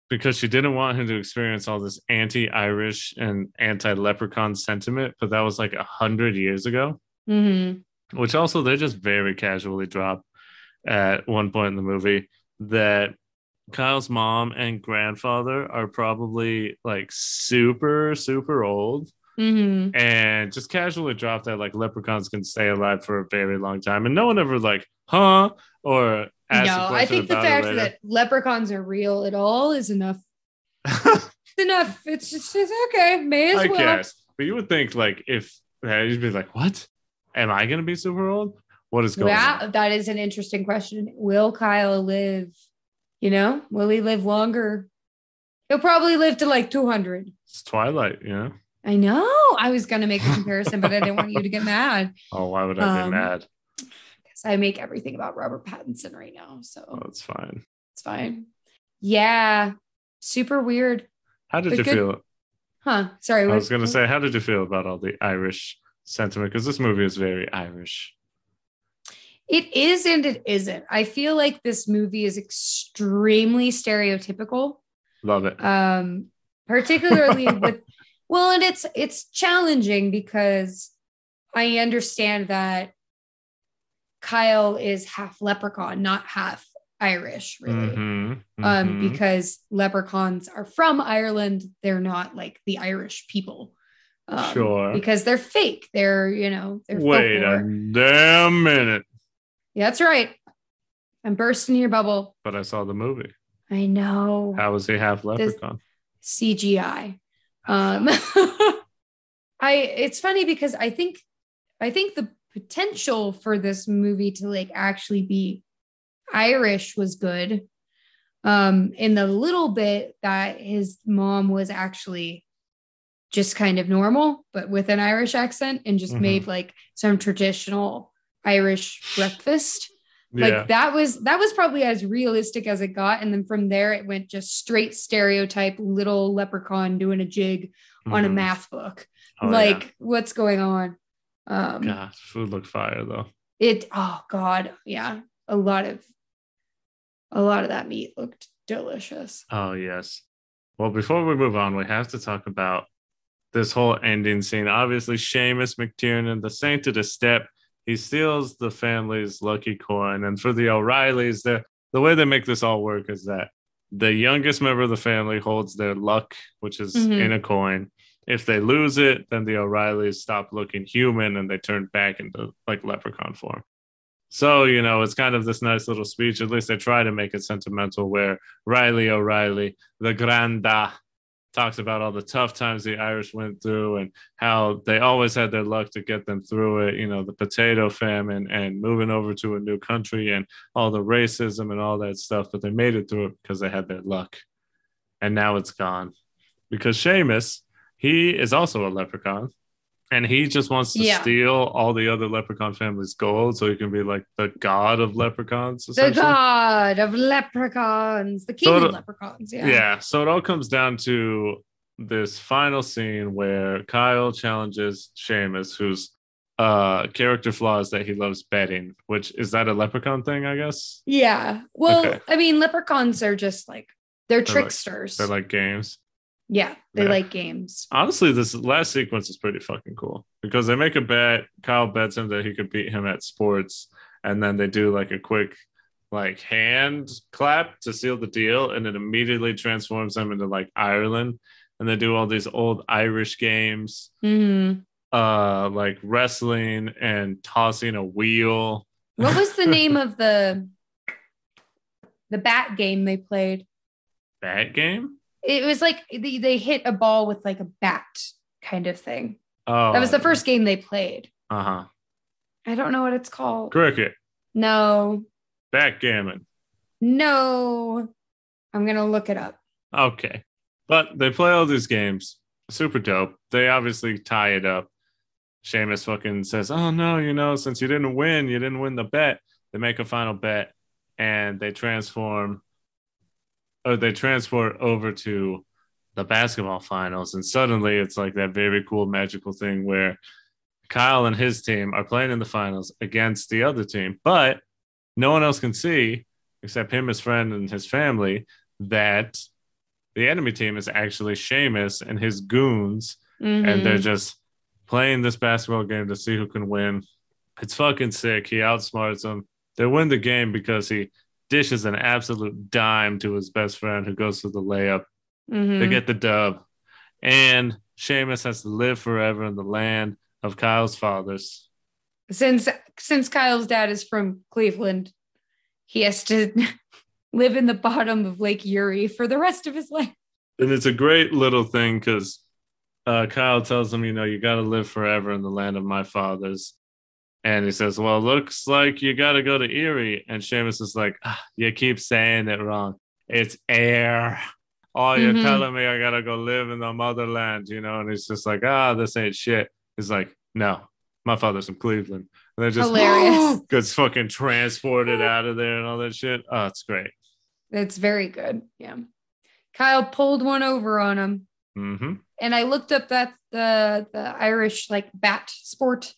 Speaker 2: because she didn't want him to experience all this anti-Irish and anti-leprechaun sentiment. But that was like a hundred years ago.
Speaker 1: Mhm.
Speaker 2: which also they just very casually drop at one point in the movie that Kyle's mom and grandfather are probably like super super old
Speaker 1: Mhm.
Speaker 2: and just casually drop that like leprechauns can stay alive for a very long time and no one ever like huh or asked
Speaker 1: No, I think the fact that leprechauns are real at all is enough. It's enough. It's just it's okay. May as
Speaker 2: I
Speaker 1: well.
Speaker 2: guess but you would think like if yeah, you'd be like what am I gonna be super old what is going on
Speaker 1: that is an interesting question. Will Kyle live? You know, will he live longer? He'll probably live to like 200.
Speaker 2: it's Twilight you know
Speaker 1: I know. I was going to make a comparison, but I didn't want you to get mad
Speaker 2: oh why would I be
Speaker 1: Um,
Speaker 2: mad
Speaker 1: because I make everything about Robert Pattinson right now. So
Speaker 2: oh it's fine
Speaker 1: it's fine. Yeah. Super weird.
Speaker 2: How did you
Speaker 1: good-
Speaker 2: feel?
Speaker 1: Huh. Sorry.
Speaker 2: I was going to say, how did you feel about all the Irish sentiment? Because this movie is very Irish.
Speaker 1: It is and it isn't. I feel like this movie is extremely stereotypical.
Speaker 2: Love it.
Speaker 1: um particularly with well and it's it's challenging because i understand that kyle is half leprechaun not half irish really
Speaker 2: Mhm,
Speaker 1: um
Speaker 2: mhm.
Speaker 1: because leprechauns are from ireland they're not like the irish people um,
Speaker 2: Sure.
Speaker 1: because they're fake they're you know they're
Speaker 2: Wait a damn minute.
Speaker 1: yeah, that's right i'm bursting your bubble
Speaker 2: But I saw the movie.
Speaker 1: i know
Speaker 2: How was he half leprechaun?
Speaker 1: CGI. Um, I it's funny because I think I think the potential for this movie to like actually be Irish was good. Um, in the little bit that his mom was actually just kind of normal, but with an Irish accent and just
Speaker 2: Mhm.
Speaker 1: made like some traditional Irish breakfast
Speaker 2: yeah.
Speaker 1: like that was that was probably as realistic as it got and then from there it went just straight stereotype little leprechaun doing a jig on a
Speaker 2: Mhm.
Speaker 1: math book
Speaker 2: Oh,
Speaker 1: like what's going on um.
Speaker 2: God, food looked fire though.
Speaker 1: it oh god yeah a lot of a lot of that meat looked delicious
Speaker 2: Oh, yes. Well, before we move on, we have to talk about this whole ending scene. Obviously, Seamus McTiernan, the saint of the step, he steals the family's lucky coin. And for the O'Reillys, the, the way they make this all work is that the youngest member of the family holds their luck, which is
Speaker 1: Mhm.
Speaker 2: in a coin. If they lose it, then the O'Reillys stop looking human and they turn back into like leprechaun form. So, you know, it's kind of this nice little speech. At least they try to make it sentimental where Riley O'Reilly, the Granda, talks about all the tough times the Irish went through and how they always had their luck to get them through it. You know, the potato famine and moving over to a new country and all the racism and all that stuff. But they made it through it because they had their luck. And now it's gone because Seamus, he is also a leprechaun. And he just wants to
Speaker 1: Yeah.
Speaker 2: steal all the other leprechaun family's gold so he can be like the god of leprechauns.
Speaker 1: the god of leprechauns the king
Speaker 2: So
Speaker 1: of leprechauns
Speaker 2: Yeah.
Speaker 1: yeah
Speaker 2: So it all comes down to this final scene where Kyle challenges Seamus, whose uh character flaw is that he loves betting, which is that a leprechaun thing, I guess?
Speaker 1: yeah well
Speaker 2: Okay.
Speaker 1: i mean leprechauns are just like they're
Speaker 2: like-
Speaker 1: tricksters
Speaker 2: They're like games.
Speaker 1: Yeah they
Speaker 2: Yeah.
Speaker 1: like games
Speaker 2: Honestly, this last sequence is pretty fucking cool because they make a bet. Kyle bets him that he could beat him at sports, and then they do like a quick like hand clap to seal the deal, and it immediately transforms them into like Ireland. And they do all these old Irish games,
Speaker 1: Mhm.
Speaker 2: uh, like wrestling and tossing a wheel.
Speaker 1: What was the name of the the bat game they played?
Speaker 2: Bat game?
Speaker 1: It was like they, they hit a ball with like a bat kind of thing.
Speaker 2: Oh,
Speaker 1: That was the first game they played.
Speaker 2: Uh huh.
Speaker 1: I don't know what it's called.
Speaker 2: Cricket,
Speaker 1: No,
Speaker 2: backgammon.
Speaker 1: no. I'm gonna look it up.
Speaker 2: Okay. But they play all these games. Super dope. They obviously tie it up. Seamus fucking says, Oh no, you know, since you didn't win, you didn't win the bet. They make a final bet and they transform or they transport over to the basketball finals. And suddenly it's like that very cool, magical thing where Kyle and his team are playing in the finals against the other team, but no one else can see except him, his friend, and his family that the enemy team is actually Seamus and his goons,
Speaker 1: Mm-hmm.
Speaker 2: and they're just playing this basketball game to see who can win. It's fucking sick. He outsmarts them. They win the game because he dishes an absolute dime to his best friend who goes for the layup.
Speaker 1: Mhm.
Speaker 2: They get the dub. And Seamus has to live forever in the land of Kyle's fathers.
Speaker 1: since since Kyle's dad is from Cleveland, he has to live in the bottom of Lake Erie for the rest of his life.
Speaker 2: And it's a great little thing because uh, Kyle tells him, you know, you got to live forever in the land of my fathers. And he says, well, looks like you got to go to Erie. And Seamus is like, ah, you keep saying it wrong. It's air. Oh, you're
Speaker 1: Mhm.
Speaker 2: telling me I got to go live in the motherland, you know? And he's just like, ah, this ain't shit. He's like, no, my father's from Cleveland. And they're just
Speaker 1: Hilarious.
Speaker 2: gets fucking transported out of there and all that shit. Oh, it's great.
Speaker 1: It's very good. Yeah. Kyle pulled one over on him.
Speaker 2: hmm
Speaker 1: And I looked up that the the Irish like bat sport.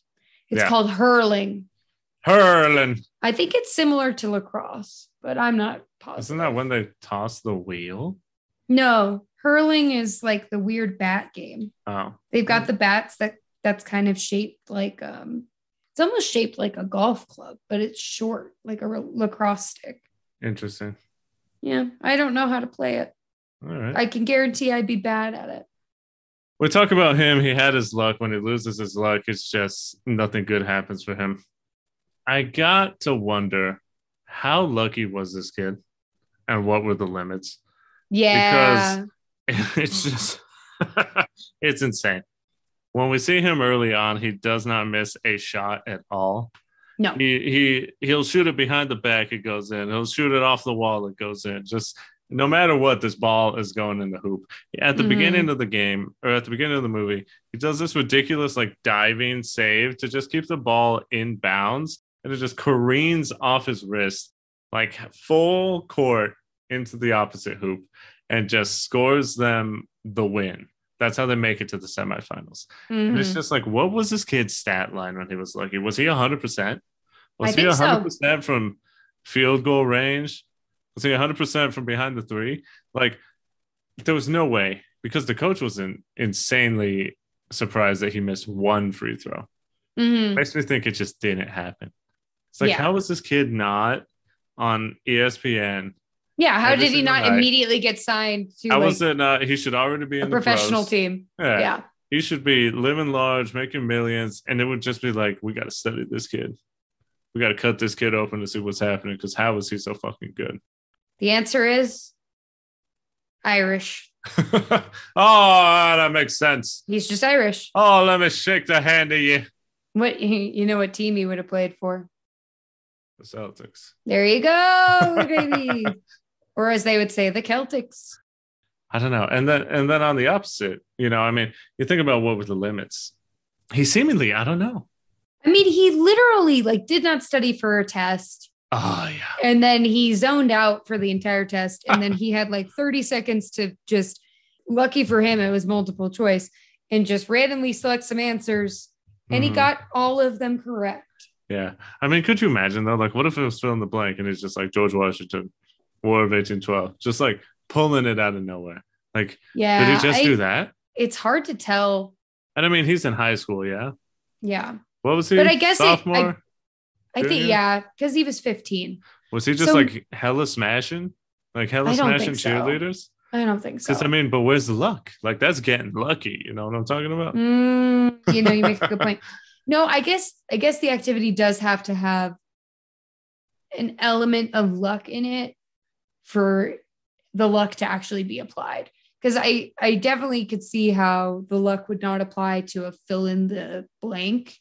Speaker 1: It's
Speaker 2: Yeah.
Speaker 1: called hurling.
Speaker 2: Hurling.
Speaker 1: I think it's similar to lacrosse, but I'm not positive.
Speaker 2: Isn't that when they toss the wheel?
Speaker 1: No, hurling is like the weird bat game.
Speaker 2: Oh,
Speaker 1: They've got the bats that that's kind of shaped like um it's almost shaped like a golf club, but it's short, like a lacrosse stick.
Speaker 2: interesting.
Speaker 1: Yeah, I don't know how to play it.
Speaker 2: All right.
Speaker 1: I can guarantee I'd be bad at it.
Speaker 2: We talk about him. He had his luck. When he loses his luck, it's just nothing good happens for him. I got to wonder how lucky was this kid and what were the limits?
Speaker 1: Yeah.
Speaker 2: Because it's just, it's insane. When we see him early on, he does not miss a shot at all.
Speaker 1: no.
Speaker 2: he he he'll shoot it behind the back it goes in he'll shoot it off the wall it goes in just no matter what this ball is going in the hoop at the
Speaker 1: Mhm.
Speaker 2: beginning of the game or at the beginning of the movie he does this ridiculous like diving save to just keep the ball in bounds and it just careens off his wrist like full court into the opposite hoop and just scores them the win that's how they make it to the semifinals and it's just like, what was this kid's stat line when he was lucky? Was he 100%? Was
Speaker 1: I
Speaker 2: he
Speaker 1: think
Speaker 2: 100% from field goal range? Was he 100% from behind the three? Like, there was no way because the coach was in, insanely surprised that he missed one free throw.
Speaker 1: Mhm.
Speaker 2: Makes me think it just didn't happen. It's like,
Speaker 1: Yeah.
Speaker 2: how was this kid not on ESPN?
Speaker 1: Yeah. How did he not
Speaker 2: night.
Speaker 1: immediately get signed to
Speaker 2: How
Speaker 1: like,
Speaker 2: was it not? He should already be
Speaker 1: a
Speaker 2: in the
Speaker 1: professional
Speaker 2: pros.
Speaker 1: team?
Speaker 2: Yeah.
Speaker 1: Yeah.
Speaker 2: he should be living large, making millions, and it would just be like, we got to study this kid. We got to cut this kid open to see what's happening because how is he so fucking good?
Speaker 1: The answer is Irish.
Speaker 2: oh, that makes sense.
Speaker 1: He's just Irish.
Speaker 2: Oh, let me shake the hand of you.
Speaker 1: What you know what team he would have played for?
Speaker 2: The Celtics.
Speaker 1: There you go, baby. or as they would say, the Celtics.
Speaker 2: I don't know. And then and then on the opposite, you know, I mean, you think about what were the limits. He seemingly, I don't know.
Speaker 1: I mean, he literally like did not study for a test.
Speaker 2: Oh yeah.
Speaker 1: And then he zoned out for the entire test. And then he had like 30 seconds to just, lucky for him, it was multiple choice, and just randomly select some answers. And he
Speaker 2: Mhm.
Speaker 1: got all of them correct.
Speaker 2: Yeah. I mean, could you imagine though? Like, what if it was fill in the blank and it's just like George Washington, War of 1812, just like pulling it out of nowhere? Like,
Speaker 1: Yeah.
Speaker 2: did he just
Speaker 1: I-
Speaker 2: do that?
Speaker 1: It's hard to tell.
Speaker 2: And I mean, he's in high school, yeah.
Speaker 1: Yeah.
Speaker 2: What was he?
Speaker 1: But I guess it- I- I think, yeah, because he was 15.
Speaker 2: was he just
Speaker 1: so-
Speaker 2: like hella smashing, like hella
Speaker 1: I don't
Speaker 2: smashing
Speaker 1: think so.
Speaker 2: cheerleaders?
Speaker 1: I don't think so.
Speaker 2: Because I mean, but where's the luck? Like that's getting lucky. You know what I'm talking about?
Speaker 1: Mm, you know, you make a good point. No, I guess I guess the activity does have to have an element of luck in it for the luck to actually be applied. Because I I definitely could see how the luck would not apply to a fill in the blank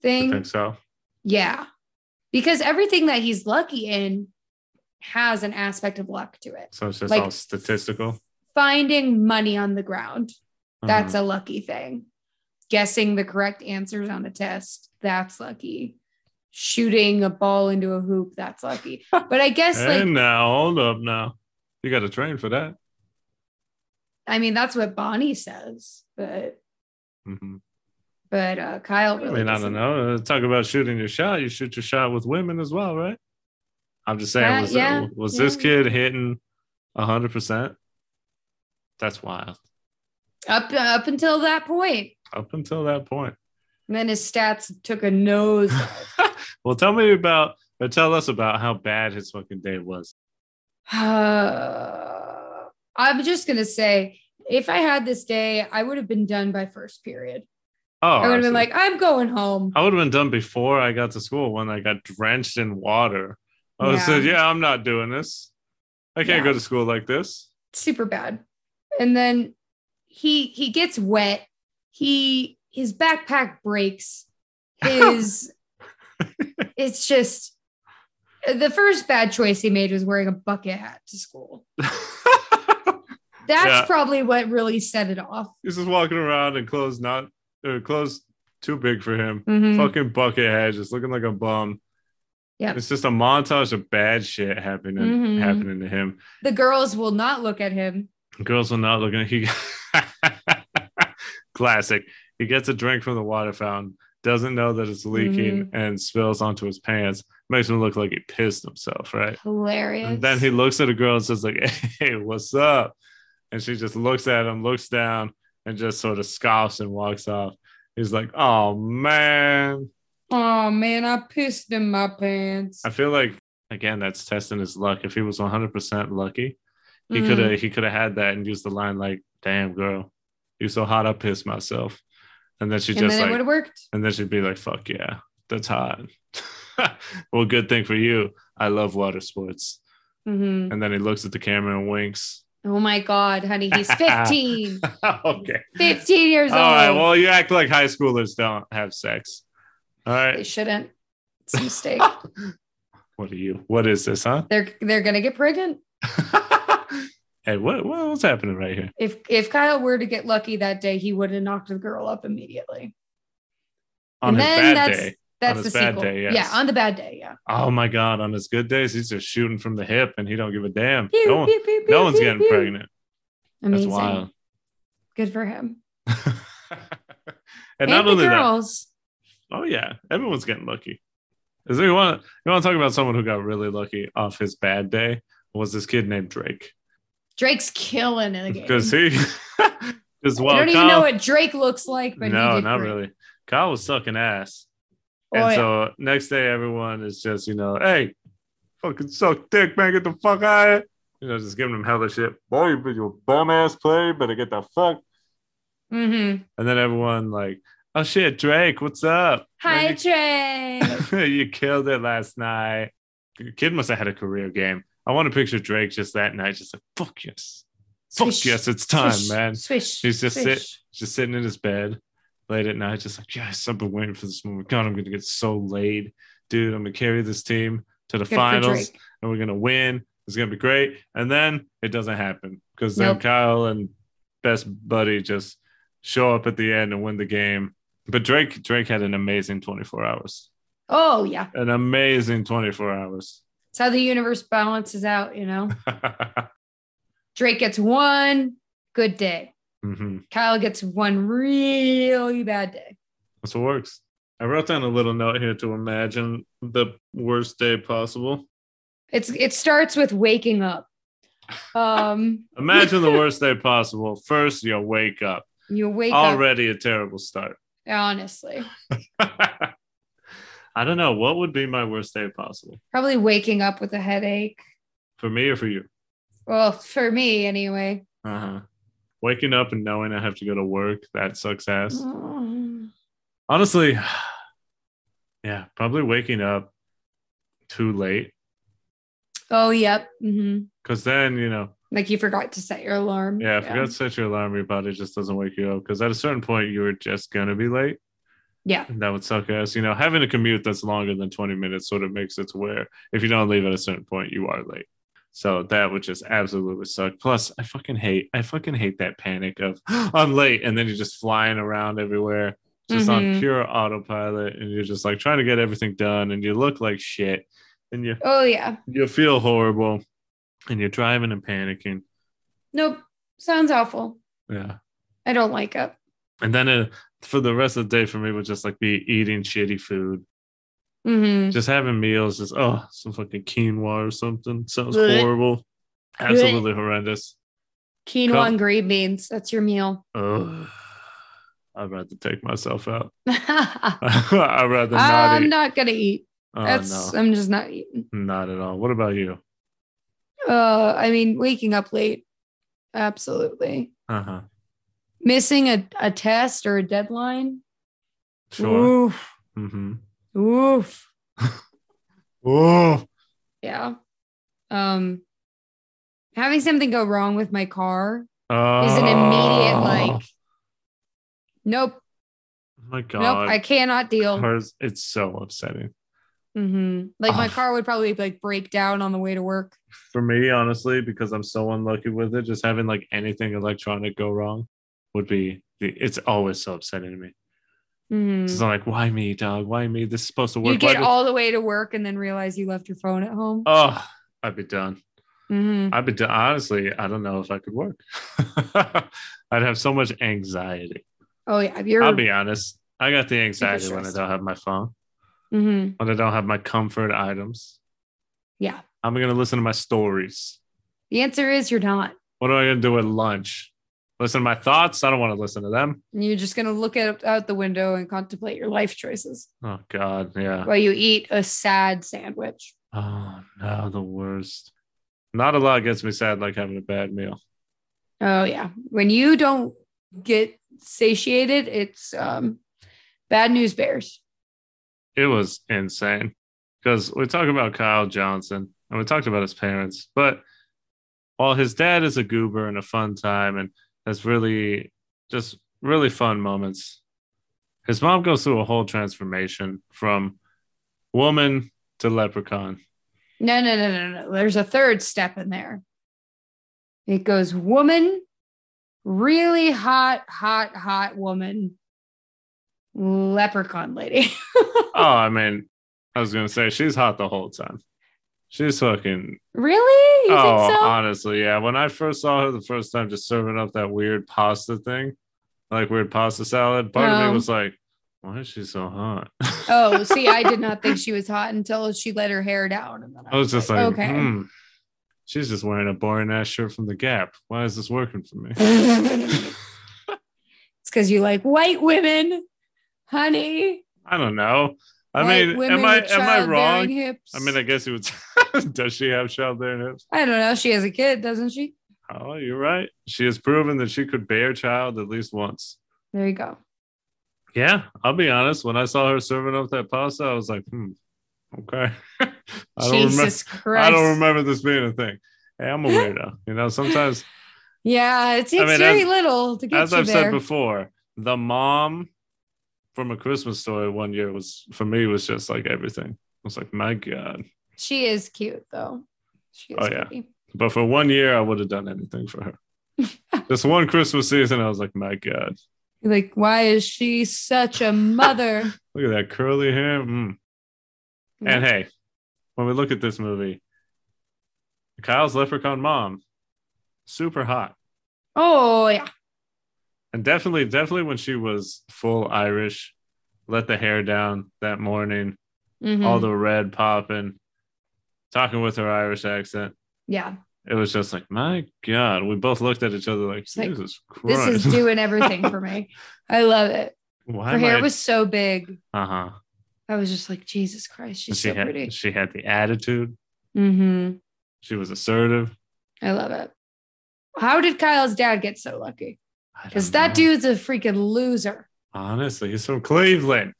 Speaker 1: thing.
Speaker 2: I
Speaker 1: thing.
Speaker 2: think so.
Speaker 1: Yeah. Because everything that he's lucky in has an aspect of luck to it.
Speaker 2: So it's just
Speaker 1: Like-
Speaker 2: all statistical.
Speaker 1: Finding money on the ground That's
Speaker 2: Mhm.
Speaker 1: a lucky thing. Guessing the correct answers on a test, that's lucky. Shooting a ball into a hoop, that's lucky. But I guess
Speaker 2: and
Speaker 1: like
Speaker 2: now hold up now. You got to train for that.
Speaker 1: I mean, that's what Bonnie says, but
Speaker 2: Mhm.
Speaker 1: But uh, Kyle.
Speaker 2: I mean, I don't know. Uh, Talk about shooting your shot. You shoot your shot with women as well, right? I'm just saying, was,
Speaker 1: yeah,
Speaker 2: was
Speaker 1: yeah.
Speaker 2: this kid hitting 100%? That's wild.
Speaker 1: Up up until that point,
Speaker 2: Up until that point.
Speaker 1: and then his stats took a nose.
Speaker 2: well, tell me about, or tell us about how bad his fucking day was.
Speaker 1: Uh, I'm just gonna say, if I had this day, I would have been done by first period.
Speaker 2: Oh,
Speaker 1: I would have been like, I'm going home.
Speaker 2: I would have been done before I got to school when I got drenched in water. I would have said,
Speaker 1: Yeah.
Speaker 2: yeah, I'm not doing this. I can't
Speaker 1: Yeah.
Speaker 2: go to school like this.
Speaker 1: super bad. And then he he gets wet. He his backpack breaks. His it's just the first bad choice he made was wearing a bucket hat to school. That's
Speaker 2: Yeah.
Speaker 1: probably what really set it off.
Speaker 2: He's just walking around in clothes not or clothes too big for him.
Speaker 1: Mhm.
Speaker 2: Fucking bucket head, just looking like a bum.
Speaker 1: Yeah,
Speaker 2: It's just a montage of bad shit happening
Speaker 1: Mhm.
Speaker 2: happening to him.
Speaker 1: The girls will not look at him.
Speaker 2: Girls will not looking. He classic. He gets a drink from the water fountain, doesn't know that it's leaking,
Speaker 1: Mm-hmm.
Speaker 2: and spills onto his pants. Makes him look like he pissed himself, right?
Speaker 1: Hilarious.
Speaker 2: And then he looks at a girl and says, like, hey, what's up? And she just looks at him, looks down, and just sort of scoffs and walks off. He's like, oh man.
Speaker 1: Oh man, I pissed in my pants.
Speaker 2: I feel like again, that's testing his luck. If he was 100 percent lucky, he
Speaker 1: Mm.
Speaker 2: could have he could have had that and used the line like, "Damn girl, you're so hot, I pissed myself," and then she
Speaker 1: and
Speaker 2: just
Speaker 1: then it would
Speaker 2: like,
Speaker 1: have worked.
Speaker 2: and then she'd be like, "Fuck yeah, that's hot." well, good thing for you. I love water sports.
Speaker 1: Mhm.
Speaker 2: And then he looks at the camera and winks.
Speaker 1: Oh my god, honey, he's 15.
Speaker 2: okay.
Speaker 1: 15 years
Speaker 2: All
Speaker 1: old.
Speaker 2: right. Well, you act like high schoolers don't have sex. All right.
Speaker 1: they shouldn't. It's a mistake.
Speaker 2: What are you? What is this, huh?
Speaker 1: they're they're gonna get pregnant.
Speaker 2: hey, what, what what's happening right here?
Speaker 1: If if Kyle were to get lucky that day, he would have knocked the girl up immediately.
Speaker 2: On
Speaker 1: and
Speaker 2: his bad day.
Speaker 1: That's the
Speaker 2: bad
Speaker 1: sequel.
Speaker 2: day, yes.
Speaker 1: Yeah, on the bad day, yeah.
Speaker 2: Oh my god, on his good days, he's just shooting from the hip and he don't give a damn.
Speaker 1: Pew,
Speaker 2: no one,
Speaker 1: pew, pew,
Speaker 2: no one's getting pregnant.
Speaker 1: Amazing.
Speaker 2: That's wild.
Speaker 1: Good for him.
Speaker 2: and
Speaker 1: And,
Speaker 2: not only that, oh yeah, everyone's getting lucky. Is there you want you want to talk about someone who got really lucky off his bad day? Was this kid named Drake?
Speaker 1: Drake's killing in the game.
Speaker 2: Because he,
Speaker 1: I
Speaker 2: well,
Speaker 1: don't even
Speaker 2: Kyle-
Speaker 1: know what Drake looks like, but
Speaker 2: no, not
Speaker 1: great.
Speaker 2: really. Kyle was sucking ass,
Speaker 1: Oh,
Speaker 2: and
Speaker 1: yeah.
Speaker 2: so next day everyone is just you know, hey, fucking suck dick, man, get the fuck out of here. You know, just giving him hella shit. Boy, you you bum ass player, better get the fuck.
Speaker 1: Mhm.
Speaker 2: And then everyone like, oh shit, Drake, what's up?
Speaker 1: Hi,
Speaker 2: Man,
Speaker 1: Drake.
Speaker 2: you, killed it last night. The Kid must have had a career game. I want to picture Drake just that night, just like fuck yes, fuck
Speaker 1: Swish,
Speaker 2: yes, it's time,
Speaker 1: Swish,
Speaker 2: man.
Speaker 1: Swish.
Speaker 2: He's just
Speaker 1: swish.
Speaker 2: sit- just sitting in his bed late at night, just like, yes, I've been waiting for this moment. God, I'm gonna get so laid, dude. I'm gonna carry this team to the
Speaker 1: Good
Speaker 2: finals, and we're gonna win. It's gonna be great. And then it doesn't happen because then
Speaker 1: Nope.
Speaker 2: Kyle and best buddy just show up at the end and win the game. But Drake, Drake had an amazing 24 hours.
Speaker 1: Oh yeah,
Speaker 2: An amazing 24 hours.
Speaker 1: it's how the universe balances out. You know, Drake gets one good day.
Speaker 2: Hmm
Speaker 1: Kyle gets one really bad day.
Speaker 2: That's what works. I wrote down a little note here to imagine the worst day possible.
Speaker 1: It's it starts with waking up. Um,
Speaker 2: Imagine the worst day possible. First, you wake up.
Speaker 1: you wake up
Speaker 2: Already a terrible start.
Speaker 1: up. Honestly,
Speaker 2: I don't know. What would be my worst day possible?
Speaker 1: probably waking up with a headache.
Speaker 2: For me or for you?
Speaker 1: Well, for me anyway.
Speaker 2: Uh-huh. Waking up and knowing I have to go to work, that sucks ass.
Speaker 1: Mm.
Speaker 2: Honestly, yeah, probably waking up too late.
Speaker 1: Oh, yep.
Speaker 2: Because then, you know,
Speaker 1: Like you forgot to set your alarm.
Speaker 2: yeah, if you got to set your alarm, your body just doesn't wake you up. Because at a certain point, you're just going to be late.
Speaker 1: Yeah.
Speaker 2: And that would suck ass. You know, having a commute that's longer than 20 minutes sort of makes it to where if you don't leave at a certain point, you are late. So that would just absolutely suck. Plus, I fucking hate, I fucking hate that panic of I'm late and then you're just flying around everywhere, just on
Speaker 1: Mhm.
Speaker 2: pure autopilot, and you're just like trying to get everything done, and you look like shit, and you
Speaker 1: Oh, yeah.
Speaker 2: you feel horrible, and you're driving and panicking.
Speaker 1: Nope. Sounds awful.
Speaker 2: Yeah.
Speaker 1: I don't like it.
Speaker 2: And then uh, for the rest of the day for me would just like be eating shitty food.
Speaker 1: Hmm
Speaker 2: Just having meals, just oh, some fucking quinoa or something. Sounds horrible. Absolutely horrendous.
Speaker 1: Quinoa
Speaker 2: Come-
Speaker 1: and green beans. That's your meal.
Speaker 2: Ugh. I'd rather take myself out. I'd rather not I'm eat.
Speaker 1: not gonna eat.
Speaker 2: oh,
Speaker 1: That's
Speaker 2: no,
Speaker 1: I'm just not eating.
Speaker 2: not at all. What about you?
Speaker 1: Uh, I mean, waking up late. Absolutely.
Speaker 2: Uh huh.
Speaker 1: Missing a, a test or a deadline.
Speaker 2: Sure. Mm-hmm.
Speaker 1: Oof.
Speaker 2: Oof.
Speaker 1: Yeah. Um having something go wrong with my car
Speaker 2: oh.
Speaker 1: is an immediate like nope,
Speaker 2: Oh my god.
Speaker 1: nope, I cannot deal.
Speaker 2: Cars- it's so upsetting.
Speaker 1: hmm Like my
Speaker 2: Oh.
Speaker 1: car would probably like break down on the way to work.
Speaker 2: For me, honestly, because I'm so unlucky with it, just having like anything electronic go wrong would be the it's always so upsetting to me.
Speaker 1: Mhm.
Speaker 2: It's like, why me, dog? Why me? This is supposed to work.
Speaker 1: You get
Speaker 2: Why
Speaker 1: all the way to work and then realize you left your phone at home.
Speaker 2: oh, I'd be done.
Speaker 1: Mhm.
Speaker 2: I'd be done. Honestly, I don't know if I could work. I'd have so much anxiety.
Speaker 1: Oh yeah, you're.
Speaker 2: I'll be honest. I got the anxiety when I don't have my phone,
Speaker 1: Mhm.
Speaker 2: when I don't have my comfort items.
Speaker 1: Yeah.
Speaker 2: I'm going to listen to my stories.
Speaker 1: The answer is you're not.
Speaker 2: What am I going to do at lunch? Listen to my thoughts? I don't want to listen to them.
Speaker 1: You're just gonna look at out the window and contemplate your life choices
Speaker 2: Oh, God. Yeah.
Speaker 1: while you eat a sad sandwich.
Speaker 2: Oh, no, the worst. Not a lot gets me sad like having a bad meal.
Speaker 1: Oh yeah. When you don't get satiated, it's um bad news bears.
Speaker 2: It was insane because we talk about Kyle Johnson and we talked about his parents, but while his dad is a goober and a fun time and has really just really fun moments, his mom goes through a whole transformation from woman to leprechaun.
Speaker 1: No, no, no, no, no. There's a third step in there. It goes woman, really hot, hot, hot woman, leprechaun lady.
Speaker 2: Oh, I mean, I was gonna say she's hot the whole time. She's fucking
Speaker 1: really? You
Speaker 2: oh,
Speaker 1: so?
Speaker 2: honestly, yeah. When I first saw her the first time, just serving up that weird pasta thing, like weird pasta salad, part of
Speaker 1: Oh.
Speaker 2: me was like, "Why is she so hot?"
Speaker 1: oh, see, I did not think she was hot until she let her hair down. And then
Speaker 2: I was just like,
Speaker 1: okay.
Speaker 2: hmm, she's just wearing a boring ass shirt from the Gap. Why is this working for me?"
Speaker 1: it's because you like white women, honey.
Speaker 2: I don't know. I
Speaker 1: White
Speaker 2: mean, am I am I wrong? I mean, I guess you would. Does she have childbearing hips?
Speaker 1: I don't know. She has a kid, doesn't she?
Speaker 2: Oh, you're right. She has proven that she could bear child at least once.
Speaker 1: There you go.
Speaker 2: Yeah, I'll be honest. When I saw her serving up that pasta, I was like, hmm, okay. I don't remember.
Speaker 1: Jesus Christ.
Speaker 2: I don't remember this being a thing. Hey, I'm a weirdo. You know, sometimes,
Speaker 1: Yeah, it takes
Speaker 2: mean,
Speaker 1: very
Speaker 2: as-
Speaker 1: little to get
Speaker 2: as
Speaker 1: you
Speaker 2: I've
Speaker 1: there.
Speaker 2: said before, the mom from a Christmas story one year was for me was just like everything. I was like, my God.
Speaker 1: She is cute though. She is
Speaker 2: Oh, yeah.
Speaker 1: pretty.
Speaker 2: But for one year, I would have done anything for her. This one Christmas season, I was like, my God.
Speaker 1: You're Like, why is she such a mother?
Speaker 2: Look at that curly hair. Mm. And hey, when we look at this movie, Kyle's leprechaun mom, super hot.
Speaker 1: oh yeah.
Speaker 2: And definitely, definitely when she was full Irish, let the hair down that morning,
Speaker 1: Mhm.
Speaker 2: all the red popping, talking with her Irish accent.
Speaker 1: yeah.
Speaker 2: It was just like, my God. We both looked at each other like,
Speaker 1: It's like,
Speaker 2: Jesus
Speaker 1: This is doing everything for me. I love it.
Speaker 2: Why
Speaker 1: Her hair
Speaker 2: I-
Speaker 1: was so big.
Speaker 2: uh-huh.
Speaker 1: I was just like, Jesus Christ, she's
Speaker 2: She
Speaker 1: so
Speaker 2: had
Speaker 1: pretty.
Speaker 2: she had the attitude.
Speaker 1: Mm-hmm.
Speaker 2: She was assertive.
Speaker 1: I love it. How did Kyle's dad get so lucky? Because that dude's a freaking loser.
Speaker 2: honestly, he's from Cleveland.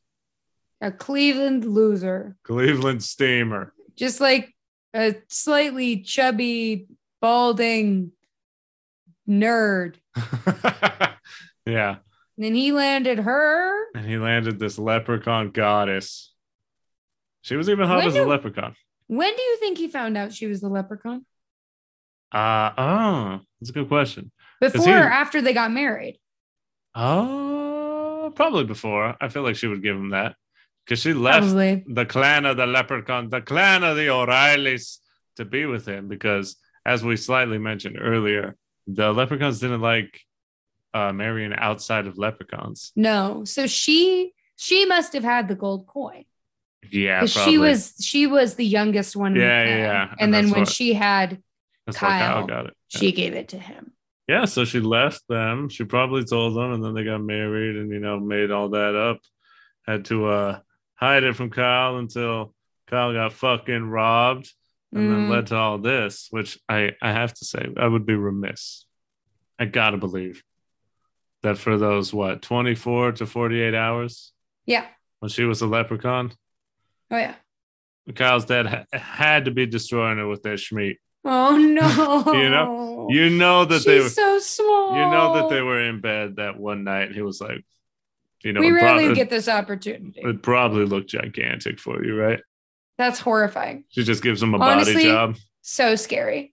Speaker 1: A Cleveland loser.
Speaker 2: Cleveland Steamer.
Speaker 1: Just like a slightly chubby, balding nerd.
Speaker 2: yeah.
Speaker 1: And then he landed her.
Speaker 2: And he landed this leprechaun goddess. She was even hot
Speaker 1: When
Speaker 2: as a leprechaun.
Speaker 1: When do you think he found out she was the leprechaun?
Speaker 2: Uh oh, that's a good question.
Speaker 1: Before
Speaker 2: he-
Speaker 1: or after they got married?
Speaker 2: Oh, probably before. I feel like she would give him that. Because she left
Speaker 1: Probably.
Speaker 2: the clan of the leprechaun, the clan of the O'Reillys to be with him. Because as we slightly mentioned earlier, the leprechauns didn't like uh, marrying outside of leprechauns.
Speaker 1: No. So she she must have had the gold coin.
Speaker 2: Yeah,
Speaker 1: she was she was the youngest one.
Speaker 2: Yeah, yeah, yeah.
Speaker 1: And,
Speaker 2: And
Speaker 1: then when
Speaker 2: what-
Speaker 1: she had,
Speaker 2: Kyle
Speaker 1: Kyle,
Speaker 2: got it. Yeah.
Speaker 1: she gave it to him.
Speaker 2: yeah, so she left them. She probably told them, and then they got married, and you know made all that up. Had to uh hide it from Kyle until Kyle got fucking robbed, and then
Speaker 1: Mm.
Speaker 2: led to all this. Which I I have to say, I would be remiss. I gotta believe that for those what twenty four to forty eight hours
Speaker 1: Yeah.
Speaker 2: when she was a leprechaun,
Speaker 1: Oh yeah.
Speaker 2: Kyle's dad ha- had to be destroying her with that schmeat.
Speaker 1: Oh no.
Speaker 2: You know, You know that
Speaker 1: She's
Speaker 2: they were.
Speaker 1: so small.
Speaker 2: You know that they were in bed that one night. He was like, you know,
Speaker 1: we rarely
Speaker 2: probably,
Speaker 1: get this opportunity.
Speaker 2: it probably looked gigantic for you, right?
Speaker 1: That's horrifying.
Speaker 2: She just gives him a
Speaker 1: Honestly-
Speaker 2: body job.
Speaker 1: So scary.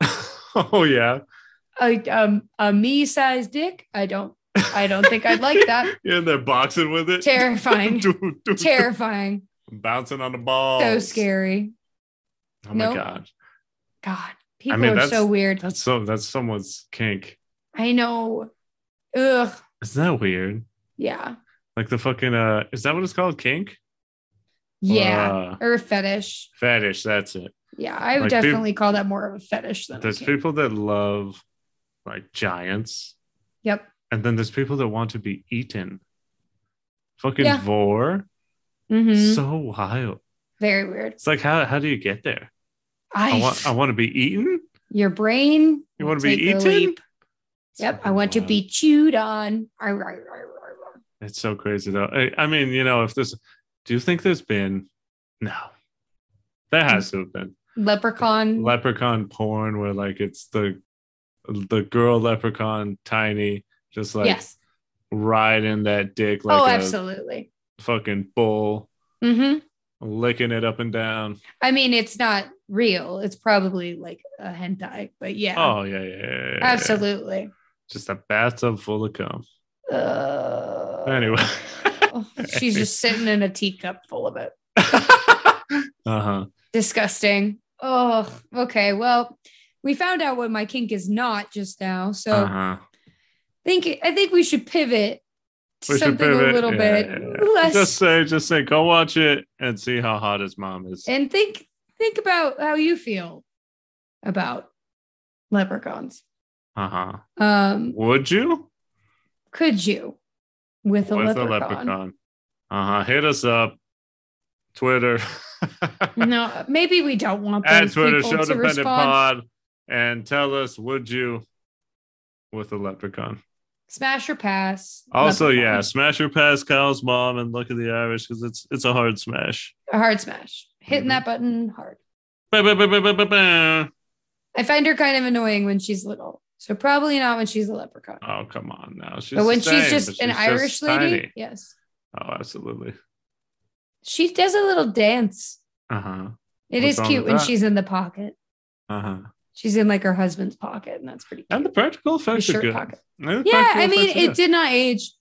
Speaker 2: oh yeah,
Speaker 1: A um a me sized dick. I don't. I don't think I'd like that.
Speaker 2: yeah. They're boxing with it,
Speaker 1: Terrifying. Terrifying.
Speaker 2: bouncing on the ball.
Speaker 1: So scary.
Speaker 2: Oh my
Speaker 1: Nope.
Speaker 2: god,
Speaker 1: God. People
Speaker 2: mean,
Speaker 1: are so weird.
Speaker 2: that's so. That's someone's kink.
Speaker 1: I know. Ugh.
Speaker 2: Isn't that weird?
Speaker 1: Yeah.
Speaker 2: Like the fucking uh, is that what it's called? Kink,
Speaker 1: Yeah.
Speaker 2: Uh,
Speaker 1: or fetish.
Speaker 2: fetish. That's it.
Speaker 1: Yeah. I would
Speaker 2: like,
Speaker 1: definitely call that more of a fetish than
Speaker 2: There's people that love like giants.
Speaker 1: Yep.
Speaker 2: And then there's people that want to be eaten. Fucking
Speaker 1: Yeah.
Speaker 2: vore.
Speaker 1: Mhm.
Speaker 2: So wild.
Speaker 1: Very weird.
Speaker 2: It's like how how do you get there?
Speaker 1: I,
Speaker 2: I want I want to be eaten.
Speaker 1: your brain.
Speaker 2: You want to be eaten?
Speaker 1: Yep. I want to be chewed on.
Speaker 2: It's so crazy though. I, I mean, you know, if this do you think there's been no. There has to have been.
Speaker 1: Leprechaun.
Speaker 2: Leprechaun porn where like it's the the girl leprechaun tiny, just like
Speaker 1: yes.
Speaker 2: riding that dick like
Speaker 1: oh, absolutely.
Speaker 2: fucking bull,
Speaker 1: hmm
Speaker 2: licking it up and down.
Speaker 1: I mean, it's not real. It's probably like a hentai, but yeah,
Speaker 2: Oh yeah, yeah, yeah, yeah.
Speaker 1: absolutely.
Speaker 2: Just a bathtub full of cum.
Speaker 1: Uh,
Speaker 2: Anyway.
Speaker 1: she's just sitting in a teacup full of it.
Speaker 2: uh-huh.
Speaker 1: Disgusting. Oh, okay. Well, we found out what my kink is not just now, so
Speaker 2: uh-huh.
Speaker 1: think I think we should pivot to
Speaker 2: We
Speaker 1: something
Speaker 2: pivot.
Speaker 1: a little
Speaker 2: Yeah,
Speaker 1: bit
Speaker 2: yeah, yeah.
Speaker 1: less
Speaker 2: Just say, just say, go watch it and see how hot his mom is.
Speaker 1: and think think about how you feel about leprechauns.
Speaker 2: Uh-huh.
Speaker 1: Um,
Speaker 2: Would you?
Speaker 1: could you with a
Speaker 2: With
Speaker 1: leprechaun?
Speaker 2: a leprechaun. Uh-huh. Hit us up. Twitter.
Speaker 1: No, maybe we don't want
Speaker 2: At
Speaker 1: those
Speaker 2: Twitter, show
Speaker 1: to
Speaker 2: dependent pod. And tell us, would you with a leprechaun?
Speaker 1: Smash or pass.
Speaker 2: Also,
Speaker 1: leprechaun.
Speaker 2: yeah, smash or pass Kyle's mom and look at the Irish because it's it's a hard smash.
Speaker 1: a hard smash. Hitting
Speaker 2: Mhm.
Speaker 1: that button hard.
Speaker 2: Ba, ba, ba.
Speaker 1: I find her kind of annoying when she's little, so probably not when she's a leprechaun.
Speaker 2: Oh, come on now. She's
Speaker 1: but when
Speaker 2: the
Speaker 1: she's just
Speaker 2: but
Speaker 1: an
Speaker 2: she's
Speaker 1: Irish lady, yes,
Speaker 2: Oh, absolutely.
Speaker 1: she does a little dance.
Speaker 2: Uh huh.
Speaker 1: It
Speaker 2: What's
Speaker 1: is cute when
Speaker 2: that?
Speaker 1: she's in the pocket.
Speaker 2: Uh huh.
Speaker 1: She's in like her husband's pocket, and that's pretty cute.
Speaker 2: And the practical effects are good.
Speaker 1: pocket. Yeah, I mean, it did not age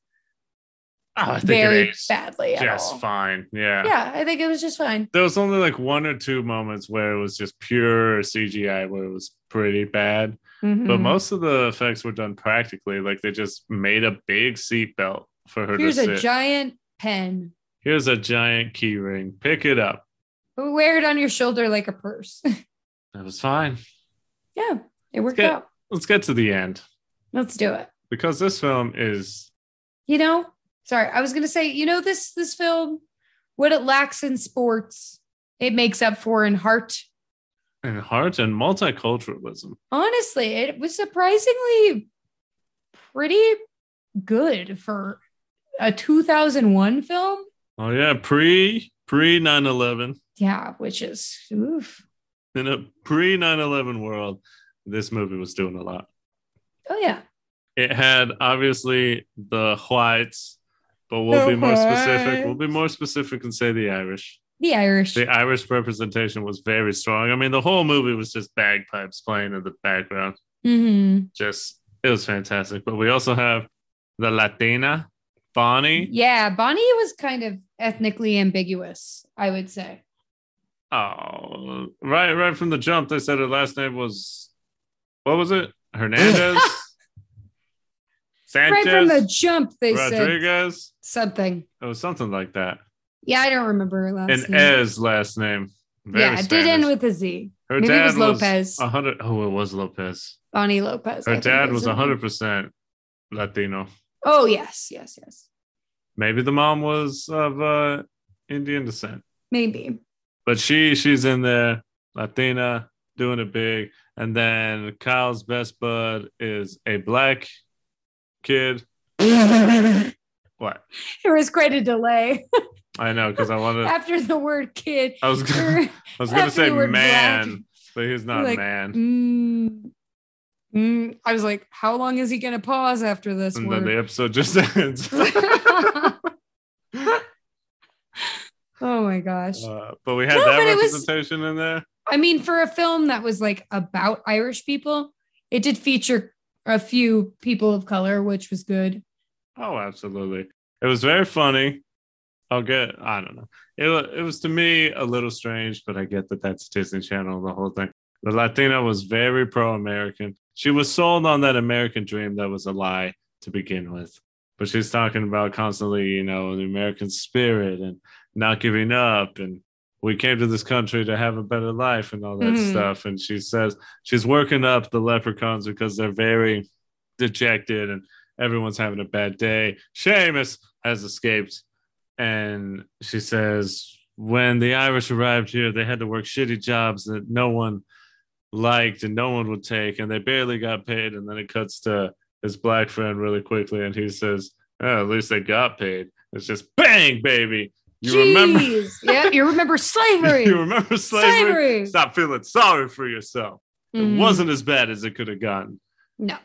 Speaker 2: Oh, I think
Speaker 1: very badly
Speaker 2: just fine. Yeah.
Speaker 1: Yeah, I think it was just fine.
Speaker 2: There was only like one or two moments where it was just pure CGI, where it was pretty bad. But
Speaker 1: Mhm.
Speaker 2: most of the effects were done practically. Like they just made a big seat belt for her
Speaker 1: Here's
Speaker 2: to
Speaker 1: a giant pen.
Speaker 2: Here's a giant key ring. Pick it up.
Speaker 1: Wear it on your shoulder like a purse.
Speaker 2: That was fine.
Speaker 1: yeah, it worked
Speaker 2: get-
Speaker 1: out.
Speaker 2: Let's get to the end
Speaker 1: Let's do it.
Speaker 2: because this film is
Speaker 1: You know, sorry, I was gonna say, you know, this this film, what it lacks in sports, it makes up for in heart.
Speaker 2: In heart and multiculturalism.
Speaker 1: Honestly, it was surprisingly pretty good for a 2001 film.
Speaker 2: Oh yeah, pre pre 9/11
Speaker 1: Yeah, which is oof.
Speaker 2: in a pre 9/11 world, this movie was doing a lot.
Speaker 1: Oh yeah.
Speaker 2: It had obviously the whites, but we'll
Speaker 1: The
Speaker 2: be more specific. We'll be more specific and say the Irish.
Speaker 1: The Irish.
Speaker 2: The Irish representation was very strong. I mean, the whole movie was just bagpipes playing in the background.
Speaker 1: Mhm.
Speaker 2: Just it was fantastic. But we also have the Latina, Bonnie.
Speaker 1: Yeah, Bonnie was kind of ethnically ambiguous, I would say.
Speaker 2: Oh, right, right from the jump, they said her last name was what was it? Hernandez, Sanchez,
Speaker 1: right from the jump, they said
Speaker 2: Rodriguez.
Speaker 1: something.
Speaker 2: It was something like that.
Speaker 1: Yeah, I don't remember her last name.
Speaker 2: And
Speaker 1: name.
Speaker 2: Ez last name. Very
Speaker 1: yeah, it did end with a Z.
Speaker 2: Her
Speaker 1: maybe it was Lopez.
Speaker 2: a hundred. Oh, it was Lopez.
Speaker 1: Bonnie Lopez.
Speaker 2: Her
Speaker 1: think
Speaker 2: dad was
Speaker 1: her
Speaker 2: hundred percent Latino.
Speaker 1: Oh yes, yes, yes.
Speaker 2: Maybe the mom was of uh, Indian descent,
Speaker 1: Maybe.
Speaker 2: but she she's in there, Latina, doing it big. And then Kyle's best bud is a black kid. What?
Speaker 1: There
Speaker 2: What?
Speaker 1: was quite a delay
Speaker 2: I know because I wanted.
Speaker 1: after the word kid.
Speaker 2: I was gonna, I was gonna say man,
Speaker 1: black.
Speaker 2: but he's not
Speaker 1: Like,
Speaker 2: man.
Speaker 1: Mm, mm. I was like, how long is he going to pause after this
Speaker 2: And
Speaker 1: word?
Speaker 2: then the episode just ends.
Speaker 1: oh my gosh.
Speaker 2: Uh, but we had
Speaker 1: No,
Speaker 2: that
Speaker 1: it was-
Speaker 2: representation in there.
Speaker 1: I mean, for a film that was like about Irish people, it did feature a few people of color, which was good.
Speaker 2: Oh, absolutely. It was very funny. I'll get, I don't know. It, it was to me a little strange, but I get that that's Disney Channel, the whole thing. The Latina was very pro American. She was sold on that American dream that was a lie to begin with. But she's talking about constantly, you know, the American spirit and not giving up. And we came to this country to have a better life and all that
Speaker 1: Mhm.
Speaker 2: stuff. And she says she's working up the leprechauns because they're very dejected and everyone's having a bad day. Seamus has escaped. And she says, when the Irish arrived here, they had to work shitty jobs that no one liked and no one would take, and they barely got paid. And then it cuts to his black friend really quickly, and he says, oh, at least they got paid. It's just bang, baby. You remember
Speaker 1: yeah, you remember slavery.
Speaker 2: you remember slavery?
Speaker 1: slavery.
Speaker 2: Stop feeling sorry for yourself.
Speaker 1: Mhm.
Speaker 2: It wasn't as bad as it could have gotten.
Speaker 1: No.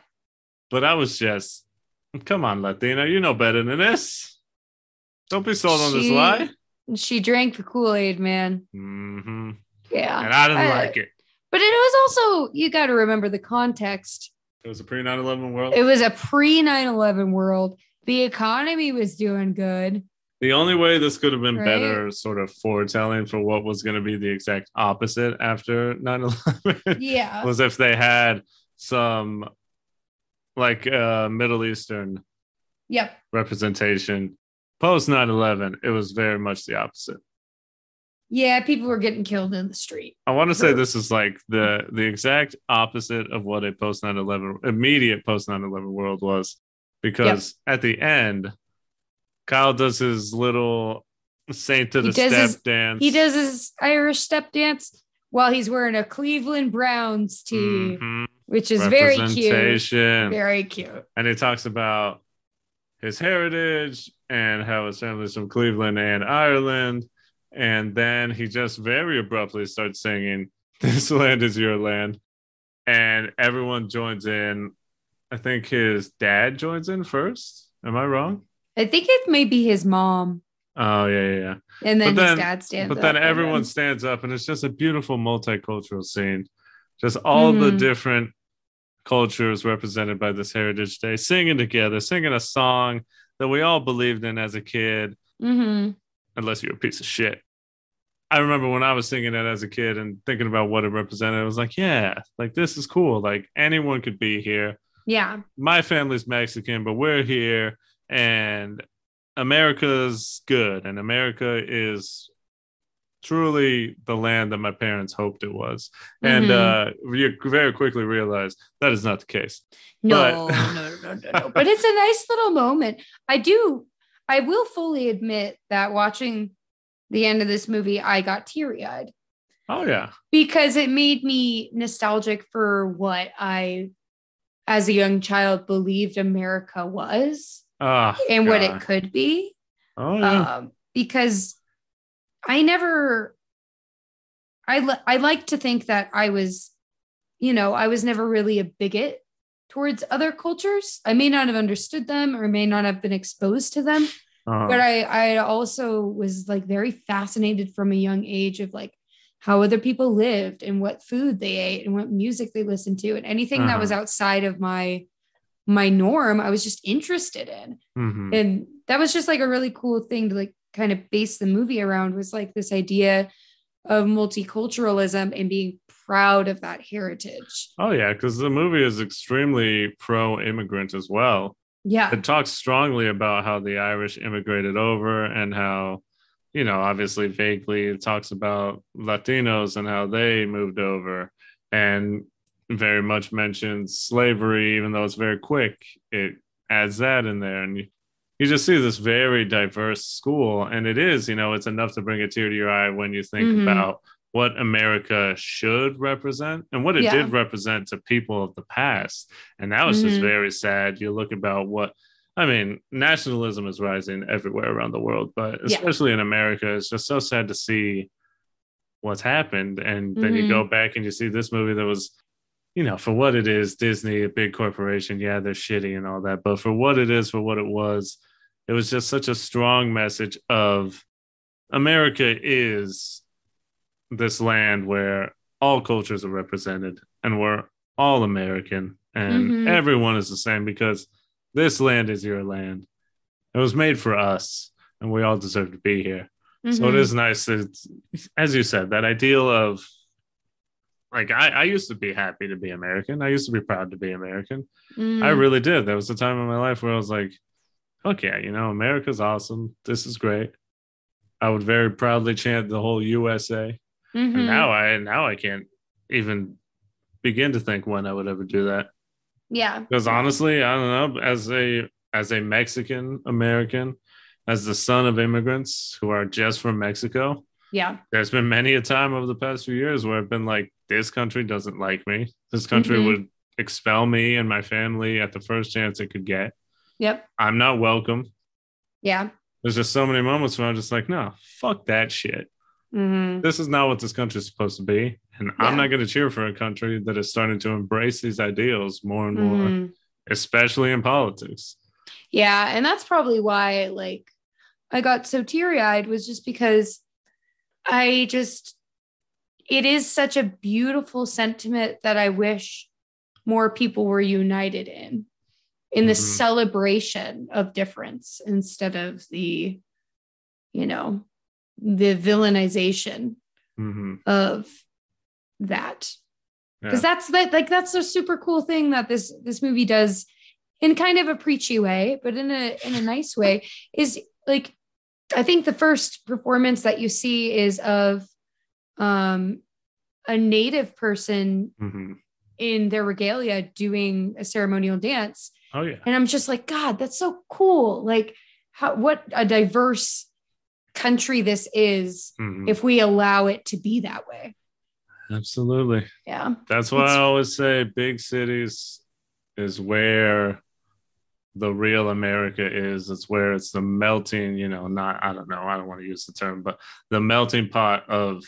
Speaker 2: But I was just, come on, Latina, you know better than this. Don't be sold on this lie.
Speaker 1: She drank the Kool Aid, man.
Speaker 2: hmm
Speaker 1: Yeah.
Speaker 2: And I didn't
Speaker 1: I-
Speaker 2: like it.
Speaker 1: But it was also, you got to remember the context.
Speaker 2: It was a pre 9 11 world.
Speaker 1: It was a pre 9 11 world. The economy was doing good.
Speaker 2: the only way this could have been
Speaker 1: Right?
Speaker 2: better sort of foretelling for what was going to be the exact opposite after 9 11
Speaker 1: Yeah.
Speaker 2: was if they had some like uh, Middle Eastern
Speaker 1: Yep.
Speaker 2: representation. Post 9 11, it was very much the opposite.
Speaker 1: Yeah. People were getting killed in the street.
Speaker 2: I want to say this is like the the exact opposite of what a post 9/11 immediate post 9/11 world was because at the end Kyle does his little saint to the step
Speaker 1: his-
Speaker 2: dance.
Speaker 1: He does his Irish step dance while he's wearing a Cleveland Browns tee,
Speaker 2: Mhm.
Speaker 1: which is very cute. Very cute.
Speaker 2: And he talks about his heritage and how his family's from Cleveland and Ireland. And then he just very abruptly starts singing, This land is your land. And everyone joins in. I think his dad joins in first. Am I wrong?
Speaker 1: I think it may be his mom.
Speaker 2: Oh, yeah, yeah, yeah.
Speaker 1: And then,
Speaker 2: But then-
Speaker 1: his dad stands
Speaker 2: But then everyone stands up, and it's just a beautiful multicultural scene. Just all the
Speaker 1: Mhm.
Speaker 2: Different is represented by this Heritage Day, singing together, singing a song that we all believed in as a kid,
Speaker 1: Mhm.
Speaker 2: unless you're a piece of shit. I remember when I was singing it as a kid and thinking about what it represented. I was like, yeah, like this is cool. Like anyone could be here.
Speaker 1: Yeah.
Speaker 2: My family's Mexican, but we're here, and America's good, and America is truly the land that my parents hoped it was. And uh, you very quickly realize that is not the case.
Speaker 1: No,
Speaker 2: But-
Speaker 1: no, no, no, no. But it's a nice little moment. I do, I will fully admit that watching the end of this movie, I got teary eyed
Speaker 2: Oh yeah,
Speaker 1: because it made me nostalgic for what I, as a young child, believed America was
Speaker 2: Ah,
Speaker 1: and what it could be.
Speaker 2: Oh yeah,
Speaker 1: um, because I never, I li- I like to think that I was, you know, I was never really a bigot towards other cultures. I may not have understood them or may not have been exposed to them,
Speaker 2: Uh-huh.
Speaker 1: but I I also was like very fascinated from a young age of like how other people lived and what food they ate and what music they listened to and anything that
Speaker 2: Uh-huh.
Speaker 1: was outside of my my norm I was just interested in
Speaker 2: Mhm.
Speaker 1: and that was just like a really cool thing to like kind of base the movie around was like this idea of multiculturalism and being proud of that heritage.
Speaker 2: Oh yeah, because the movie is extremely pro-immigrant as well.
Speaker 1: Yeah.
Speaker 2: It talks strongly about how the Irish immigrated over and how, you know, obviously vaguely it talks about Latinos and how they moved over and very much mentions slavery, even though it's very quick. It adds that in there. And you, you just see this very diverse school. And it is, you know, it's enough to bring a tear to your eye when you think
Speaker 1: Mhm.
Speaker 2: about what America should represent and what it
Speaker 1: Yeah.
Speaker 2: did represent to people of the past. And now it's just
Speaker 1: Mhm.
Speaker 2: very sad. You look about what I mean, nationalism is rising everywhere around the world, but
Speaker 1: Yeah.
Speaker 2: especially in America, it's just so sad to see what's happened. And then you
Speaker 1: Mhm.
Speaker 2: go back and you see this movie that was, you know, for what it is, Disney, a big corporation, yeah, they're shitty and all that, but for what it is, for what it was, it was just such a strong message of America is this land where all cultures are represented and we're all American and
Speaker 1: Mhm.
Speaker 2: everyone is the same because this land is your land. It was made for us and we all deserve to be here. So it
Speaker 1: Mhm.
Speaker 2: is nice that, as you said, that ideal of like I, I used to be happy to be American. I used to be proud to be American.
Speaker 1: Mhm.
Speaker 2: I really did. There was a time in my life where I was like, "Fuck yeah, you know, America's awesome. This is great." I would very proudly chant the whole USA.
Speaker 1: Mhm.
Speaker 2: And now I now I can't even begin to think when I would ever do that.
Speaker 1: yeah.
Speaker 2: Because honestly, I don't know. As a as a Mexican American, as the son of immigrants who are just from Mexico,
Speaker 1: Yeah.
Speaker 2: there's been many a time over the past few years where I've been like, this country doesn't like me. This country
Speaker 1: Mhm.
Speaker 2: would expel me and my family at the first chance it could get.
Speaker 1: Yep.
Speaker 2: I'm not welcome.
Speaker 1: Yeah.
Speaker 2: There's just so many moments where I'm just like, no, fuck that shit.
Speaker 1: hmm
Speaker 2: This is not what this country is supposed to be. And
Speaker 1: Yeah.
Speaker 2: I'm not going to cheer for a country that is starting to embrace these ideals more and more,
Speaker 1: Mhm.
Speaker 2: especially in politics.
Speaker 1: Yeah, and that's probably why like I got so teary-eyed was just because I just it is such a beautiful sentiment that I wish more people were united in in the
Speaker 2: Mhm.
Speaker 1: celebration of difference instead of the you know the villainization
Speaker 2: hmm
Speaker 1: of that because
Speaker 2: Yeah.
Speaker 1: that's that like that's a super cool thing that this this movie does in kind of a preachy way but in a in a nice way is like i think the first performance that you see is of um a native person
Speaker 2: hmm
Speaker 1: in their regalia doing a ceremonial dance
Speaker 2: Oh, yeah.
Speaker 1: and i'm just like god that's so cool like how what a diverse country this is
Speaker 2: Mhm.
Speaker 1: if we allow it to be that way
Speaker 2: Absolutely.
Speaker 1: yeah
Speaker 2: That's why
Speaker 1: It's-
Speaker 2: I always say big cities is where the real America is. It's where it's the melting, you know, not, I don't know, I don't want to use the term, but the melting pot of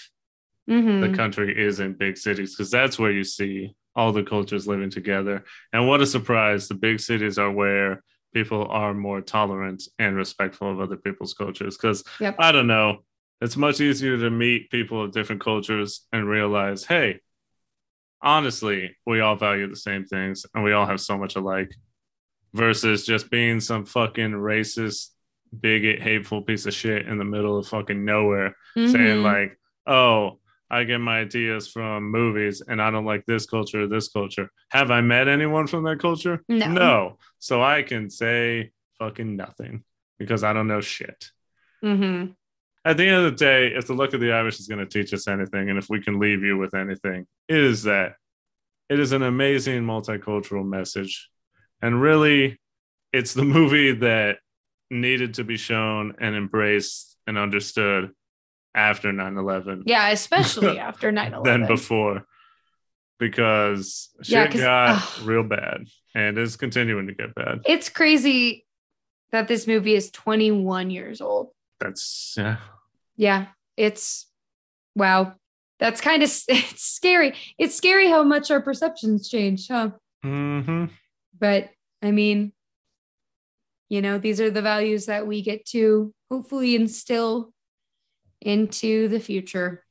Speaker 1: Mhm.
Speaker 2: the country is in big cities because that's where you see all the cultures living together. And what a surprise, the big cities are where people are more tolerant and respectful of other people's cultures. Because
Speaker 1: Yep.
Speaker 2: I don't know, it's much easier to meet people of different cultures and realize, hey, honestly, we all value the same things and we all have so much alike versus just being some fucking racist, bigot, hateful piece of shit in the middle of fucking nowhere saying
Speaker 1: Mhm.
Speaker 2: like, "Oh, I get my ideas from movies, and I don't like this culture or this culture." Have I met anyone from that culture?
Speaker 1: No. No.
Speaker 2: So I can say fucking nothing because I don't know shit.
Speaker 1: Mhm.
Speaker 2: At the end of the day, if the Luck of the Irish is going to teach us anything, and if we can leave you with anything, it is that it is an amazing multicultural message. And really, it's the movie that needed to be shown and embraced and understood after 9 11
Speaker 1: Yeah, especially after 9 11.
Speaker 2: than before because shit
Speaker 1: Yeah, 'cause-
Speaker 2: got
Speaker 1: ugh.
Speaker 2: real bad and is continuing to get bad.
Speaker 1: It's crazy that this movie is 21 years old.
Speaker 2: That's, yeah.
Speaker 1: Yeah, it's wow. That's kind of it's scary. It's scary how much our perceptions change, huh?
Speaker 2: hmm
Speaker 1: But I mean, you know, these are the values that we get to hopefully instill into the future.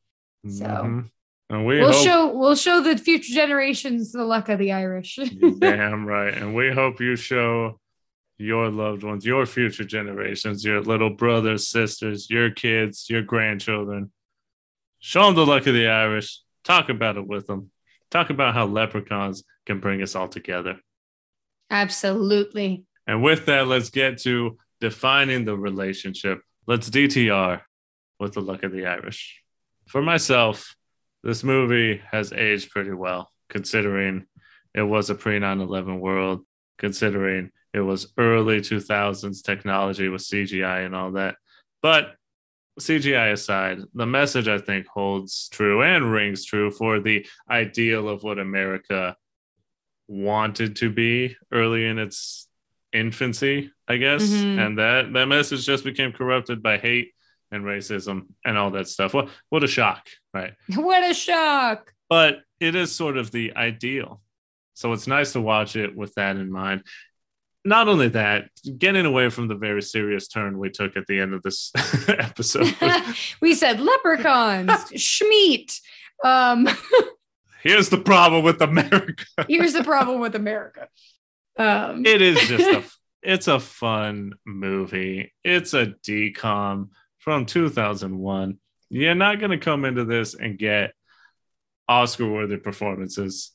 Speaker 1: So
Speaker 2: Mhm. And we
Speaker 1: we'll
Speaker 2: hope,
Speaker 1: show we'll show the future generations the luck of the Irish.
Speaker 2: damn right. And we hope you show your loved ones, your future generations, your little brothers, sisters, your kids, your grandchildren. show them the luck of the Irish, talk about it with them, talk about how leprechauns can bring us all together.
Speaker 1: Absolutely.
Speaker 2: And with that, let's get to defining the relationship. Let's DTR with the luck of the Irish. For myself, this movie has aged pretty well, considering it was a pre 9 11 world, considering it was early 2000s technology with CGI and all that. But CGI aside, the message I think holds true and rings true for the ideal of what America wanted to be early in its infancy, I guess.
Speaker 1: Mhm.
Speaker 2: And that that message just became corrupted by hate and racism and all that stuff. What what a shock, right?
Speaker 1: What a shock.
Speaker 2: But it is sort of the ideal. So it's nice to watch it with that in mind. Not only that, getting away from the very serious turn we took at the end of this episode.
Speaker 1: we said leprechauns, Schmeat. Um,
Speaker 2: Here's the problem with America.
Speaker 1: here's the problem with America. Um,
Speaker 2: it is just a it's a fun movie. It's a DCOM from 2001. You're not going to come into this and get Oscar worthy performances,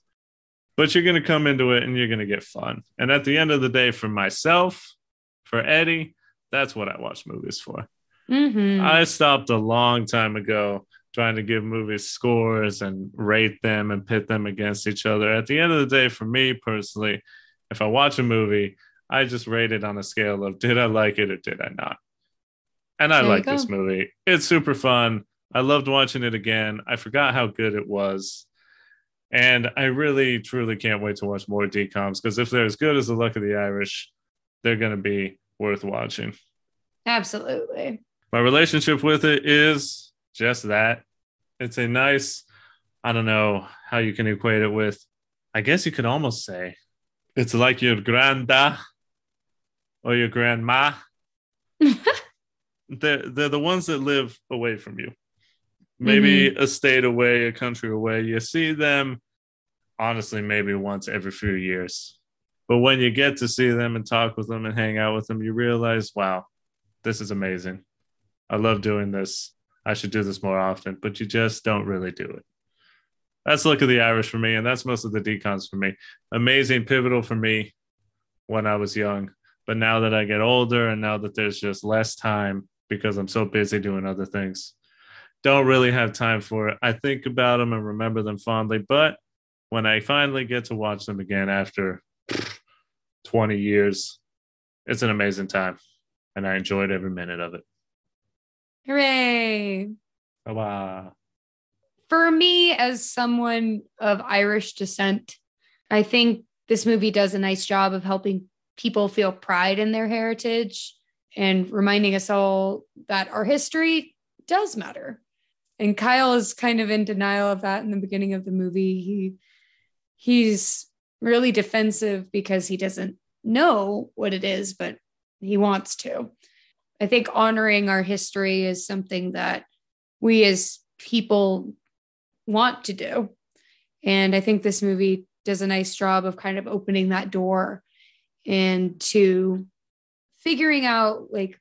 Speaker 2: but you're going to come into it and you're going to get fun. And at the end of the day, for myself, for Eddie, that's what I watch movies for.
Speaker 1: mhm.
Speaker 2: I stopped a long time ago trying to give movies scores and rate them and pit them against each other. At the end of the day, for me personally, if I watch a movie, I just rate it on a scale of did I like it or did I not? And I
Speaker 1: There
Speaker 2: like this movie. It's super fun. I loved watching it again. I forgot how good it was. And I really, truly can't wait to watch more DCOMs because if they're as good as The Luck of the Irish, they're going to be worth watching.
Speaker 1: Absolutely.
Speaker 2: My relationship with it is just that. It's a nice, I don't know how you can equate it with, I guess you could almost say it's like your granda or your grandma. they're, they're the ones that live away from you. Maybe mm-hmm. a state away, a country away. You see them, honestly, maybe once every few years. But when you get to see them and talk with them and hang out with them, you realize, wow, this is amazing. I love doing this. I should do this more often, but you just don't really do it. That's Luck of the Irish for me, and that's most of the DCOMs for me. Amazing, pivotal for me when I was young. But now that I get older and now that there's just less time because I'm so busy doing other things, don't really have time for it. I think about them and remember them fondly, but when I finally get to watch them again after 20 years, it's an amazing time and I enjoyed every minute of it.
Speaker 1: Hooray. For me, as someone of Irish descent, I think this movie does a nice job of helping people feel pride in their heritage and reminding us all that our history does matter. And Kyle is kind of in denial of that in the beginning of the movie. He he's really defensive because he doesn't know what it is, but he wants to. I think honoring our history is something that we as people want to do. And I think this movie does a nice job of kind of opening that door and to figuring out like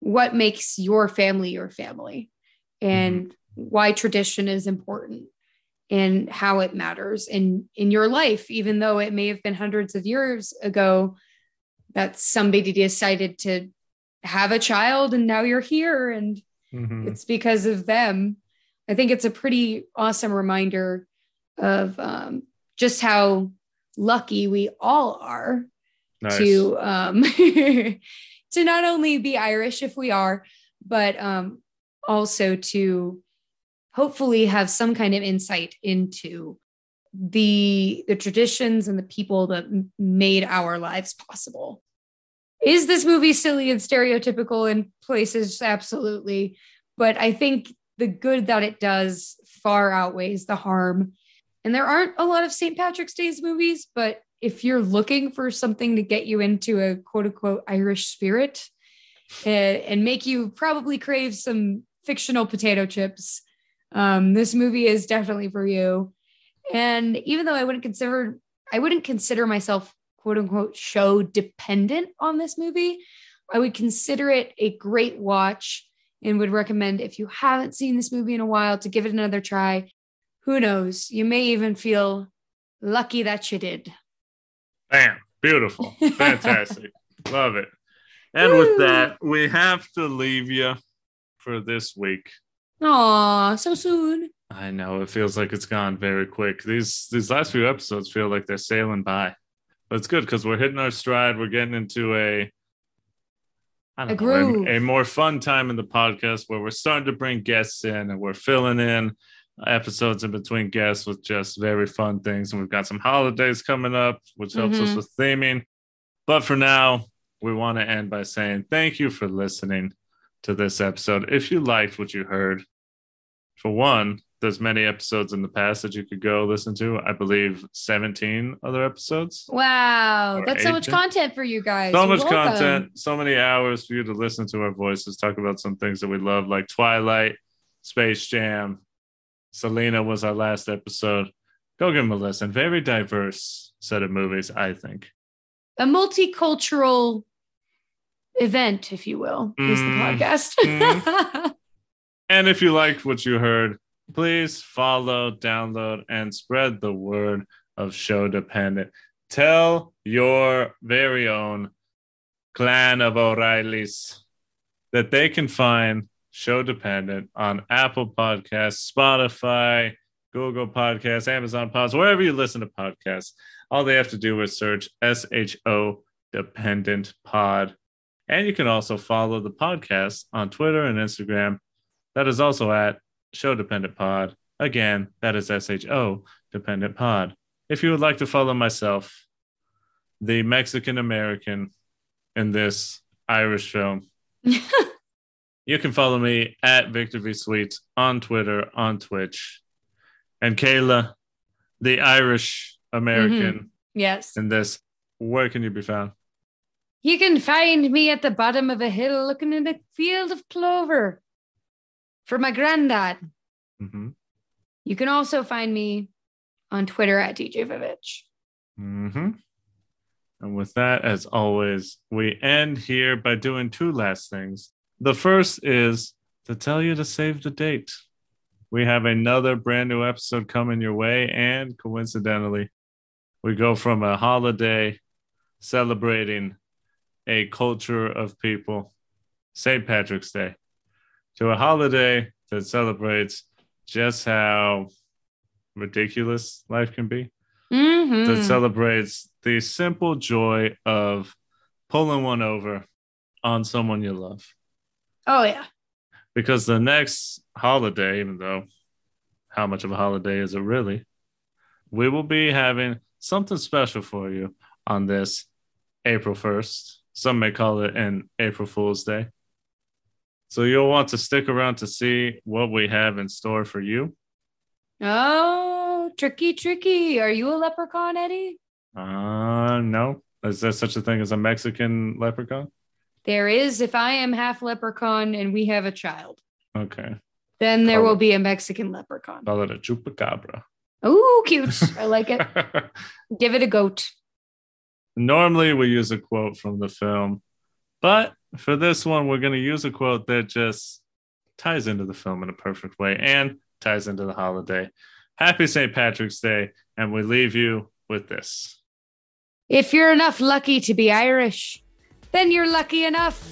Speaker 1: what makes your family your family and why tradition is important and how it matters in in your life even though it may have been hundreds of years ago that somebody decided to have a child and now you're here and
Speaker 2: Mhm.
Speaker 1: it's because of them. I think it's a pretty awesome reminder of um, just how lucky we all are
Speaker 2: Nice.
Speaker 1: to um, to not only be Irish if we are, but um, also to hopefully have some kind of insight into the the traditions and the people that m- made our lives possible. Is this movie silly and stereotypical in places? Absolutely. But I think the good that it does far outweighs the harm. And there aren't a lot of St. Patrick's Day's movies, but if you're looking for something to get you into a quote unquote Irish spirit and, and make you probably crave some fictional potato chips, um, this movie is definitely for you. And even though I wouldn't consider I wouldn't consider myself quote unquote show dependent on this movie, I would consider it a great watch and would recommend if you haven't seen this movie in a while to give it another try. Who knows? You may even feel lucky that you did.
Speaker 2: Bam. Beautiful. Fantastic. Love it. And with that, we have to leave you for this week.
Speaker 1: Aw, so soon.
Speaker 2: I know it feels like it's gone very quick. These these last few episodes feel like they're sailing by. But it's good because we're hitting our stride. We're getting into a I
Speaker 1: A
Speaker 2: don't know, a, a more fun time in the podcast where we're starting to bring guests in and we're filling in episodes in between guests with just very fun things. And we've got some holidays coming up, which helps us
Speaker 1: Mhm.
Speaker 2: with theming. But for now, we want to end by saying thank you for listening to this episode. If you liked what you heard, for one, there's many episodes in the past that you could go listen to. I believe 17 other episodes.
Speaker 1: Wow, that's so much content for you guys.
Speaker 2: So
Speaker 1: You're
Speaker 2: much
Speaker 1: welcome.
Speaker 2: content, so many hours for you to listen to our voices, talk about some things that we love, like Twilight, Space Jam. Selena was our last episode. Go give them a listen. Very diverse set of movies, I think.
Speaker 1: A multicultural event, if you will, is the
Speaker 2: Mm.
Speaker 1: podcast.
Speaker 2: And if you liked what you heard, please follow, download, and spread the word of Show Dependent. Tell your very own clan of O'Reillys that they can find Show Dependent on Apple Podcasts, Spotify, Google Podcasts, Amazon Pods, wherever you listen to podcasts. All they have to do is search SHO Dependent Pod. And you can also follow the podcast on Twitter and Instagram. That is also at Show Dependent Pod. Again, that is SHO Dependent Pod. If you would like to follow myself, the Mexican American in this Irish film, you can follow me at Victor V Sweets on Twitter, on Twitch. And Kayla, the Irish American
Speaker 1: yes.
Speaker 2: in this, where can you be found?
Speaker 1: You can find me at the bottom of a hill looking in a field of clover for my granddad.
Speaker 2: Mm-hmm.
Speaker 1: You can also find me on Twitter at DJ Vivitch.
Speaker 2: Mm-hmm. And with that, as always, we end here by doing two last things. The first is to tell you to save the date. We have another brand new episode coming your way, and coincidentally, we go from a holiday celebrating a culture of people, St. Patrick's Day, to a holiday that celebrates just how ridiculous life can be
Speaker 1: Mhm.
Speaker 2: that celebrates the simple joy of pulling one over on someone you love.
Speaker 1: Oh, yeah.
Speaker 2: Because the next holiday, even though how much of a holiday is it really, we will be having something special for you on this April 1st. Some may call it an April Fool's Day. So you'll want to stick around to see what we have in store for you.
Speaker 1: Oh, tricky, tricky. Are you a leprechaun, Eddie?
Speaker 2: Uh, no. Is there such a thing as a Mexican leprechaun?
Speaker 1: There is, if I am half leprechaun and we have a child,
Speaker 2: Okay.
Speaker 1: then there
Speaker 2: Oh.
Speaker 1: will be a Mexican leprechaun.
Speaker 2: Call it a chupacabra.
Speaker 1: Oh, cute. I like it. Give it a goat.
Speaker 2: Normally, we use a quote from the film, but for this one, we're going to use a quote that just ties into the film in a perfect way and ties into the holiday. Happy St. Patrick's Day, and we leave you with this.
Speaker 1: If you're enough lucky to be Irish, then you're lucky enough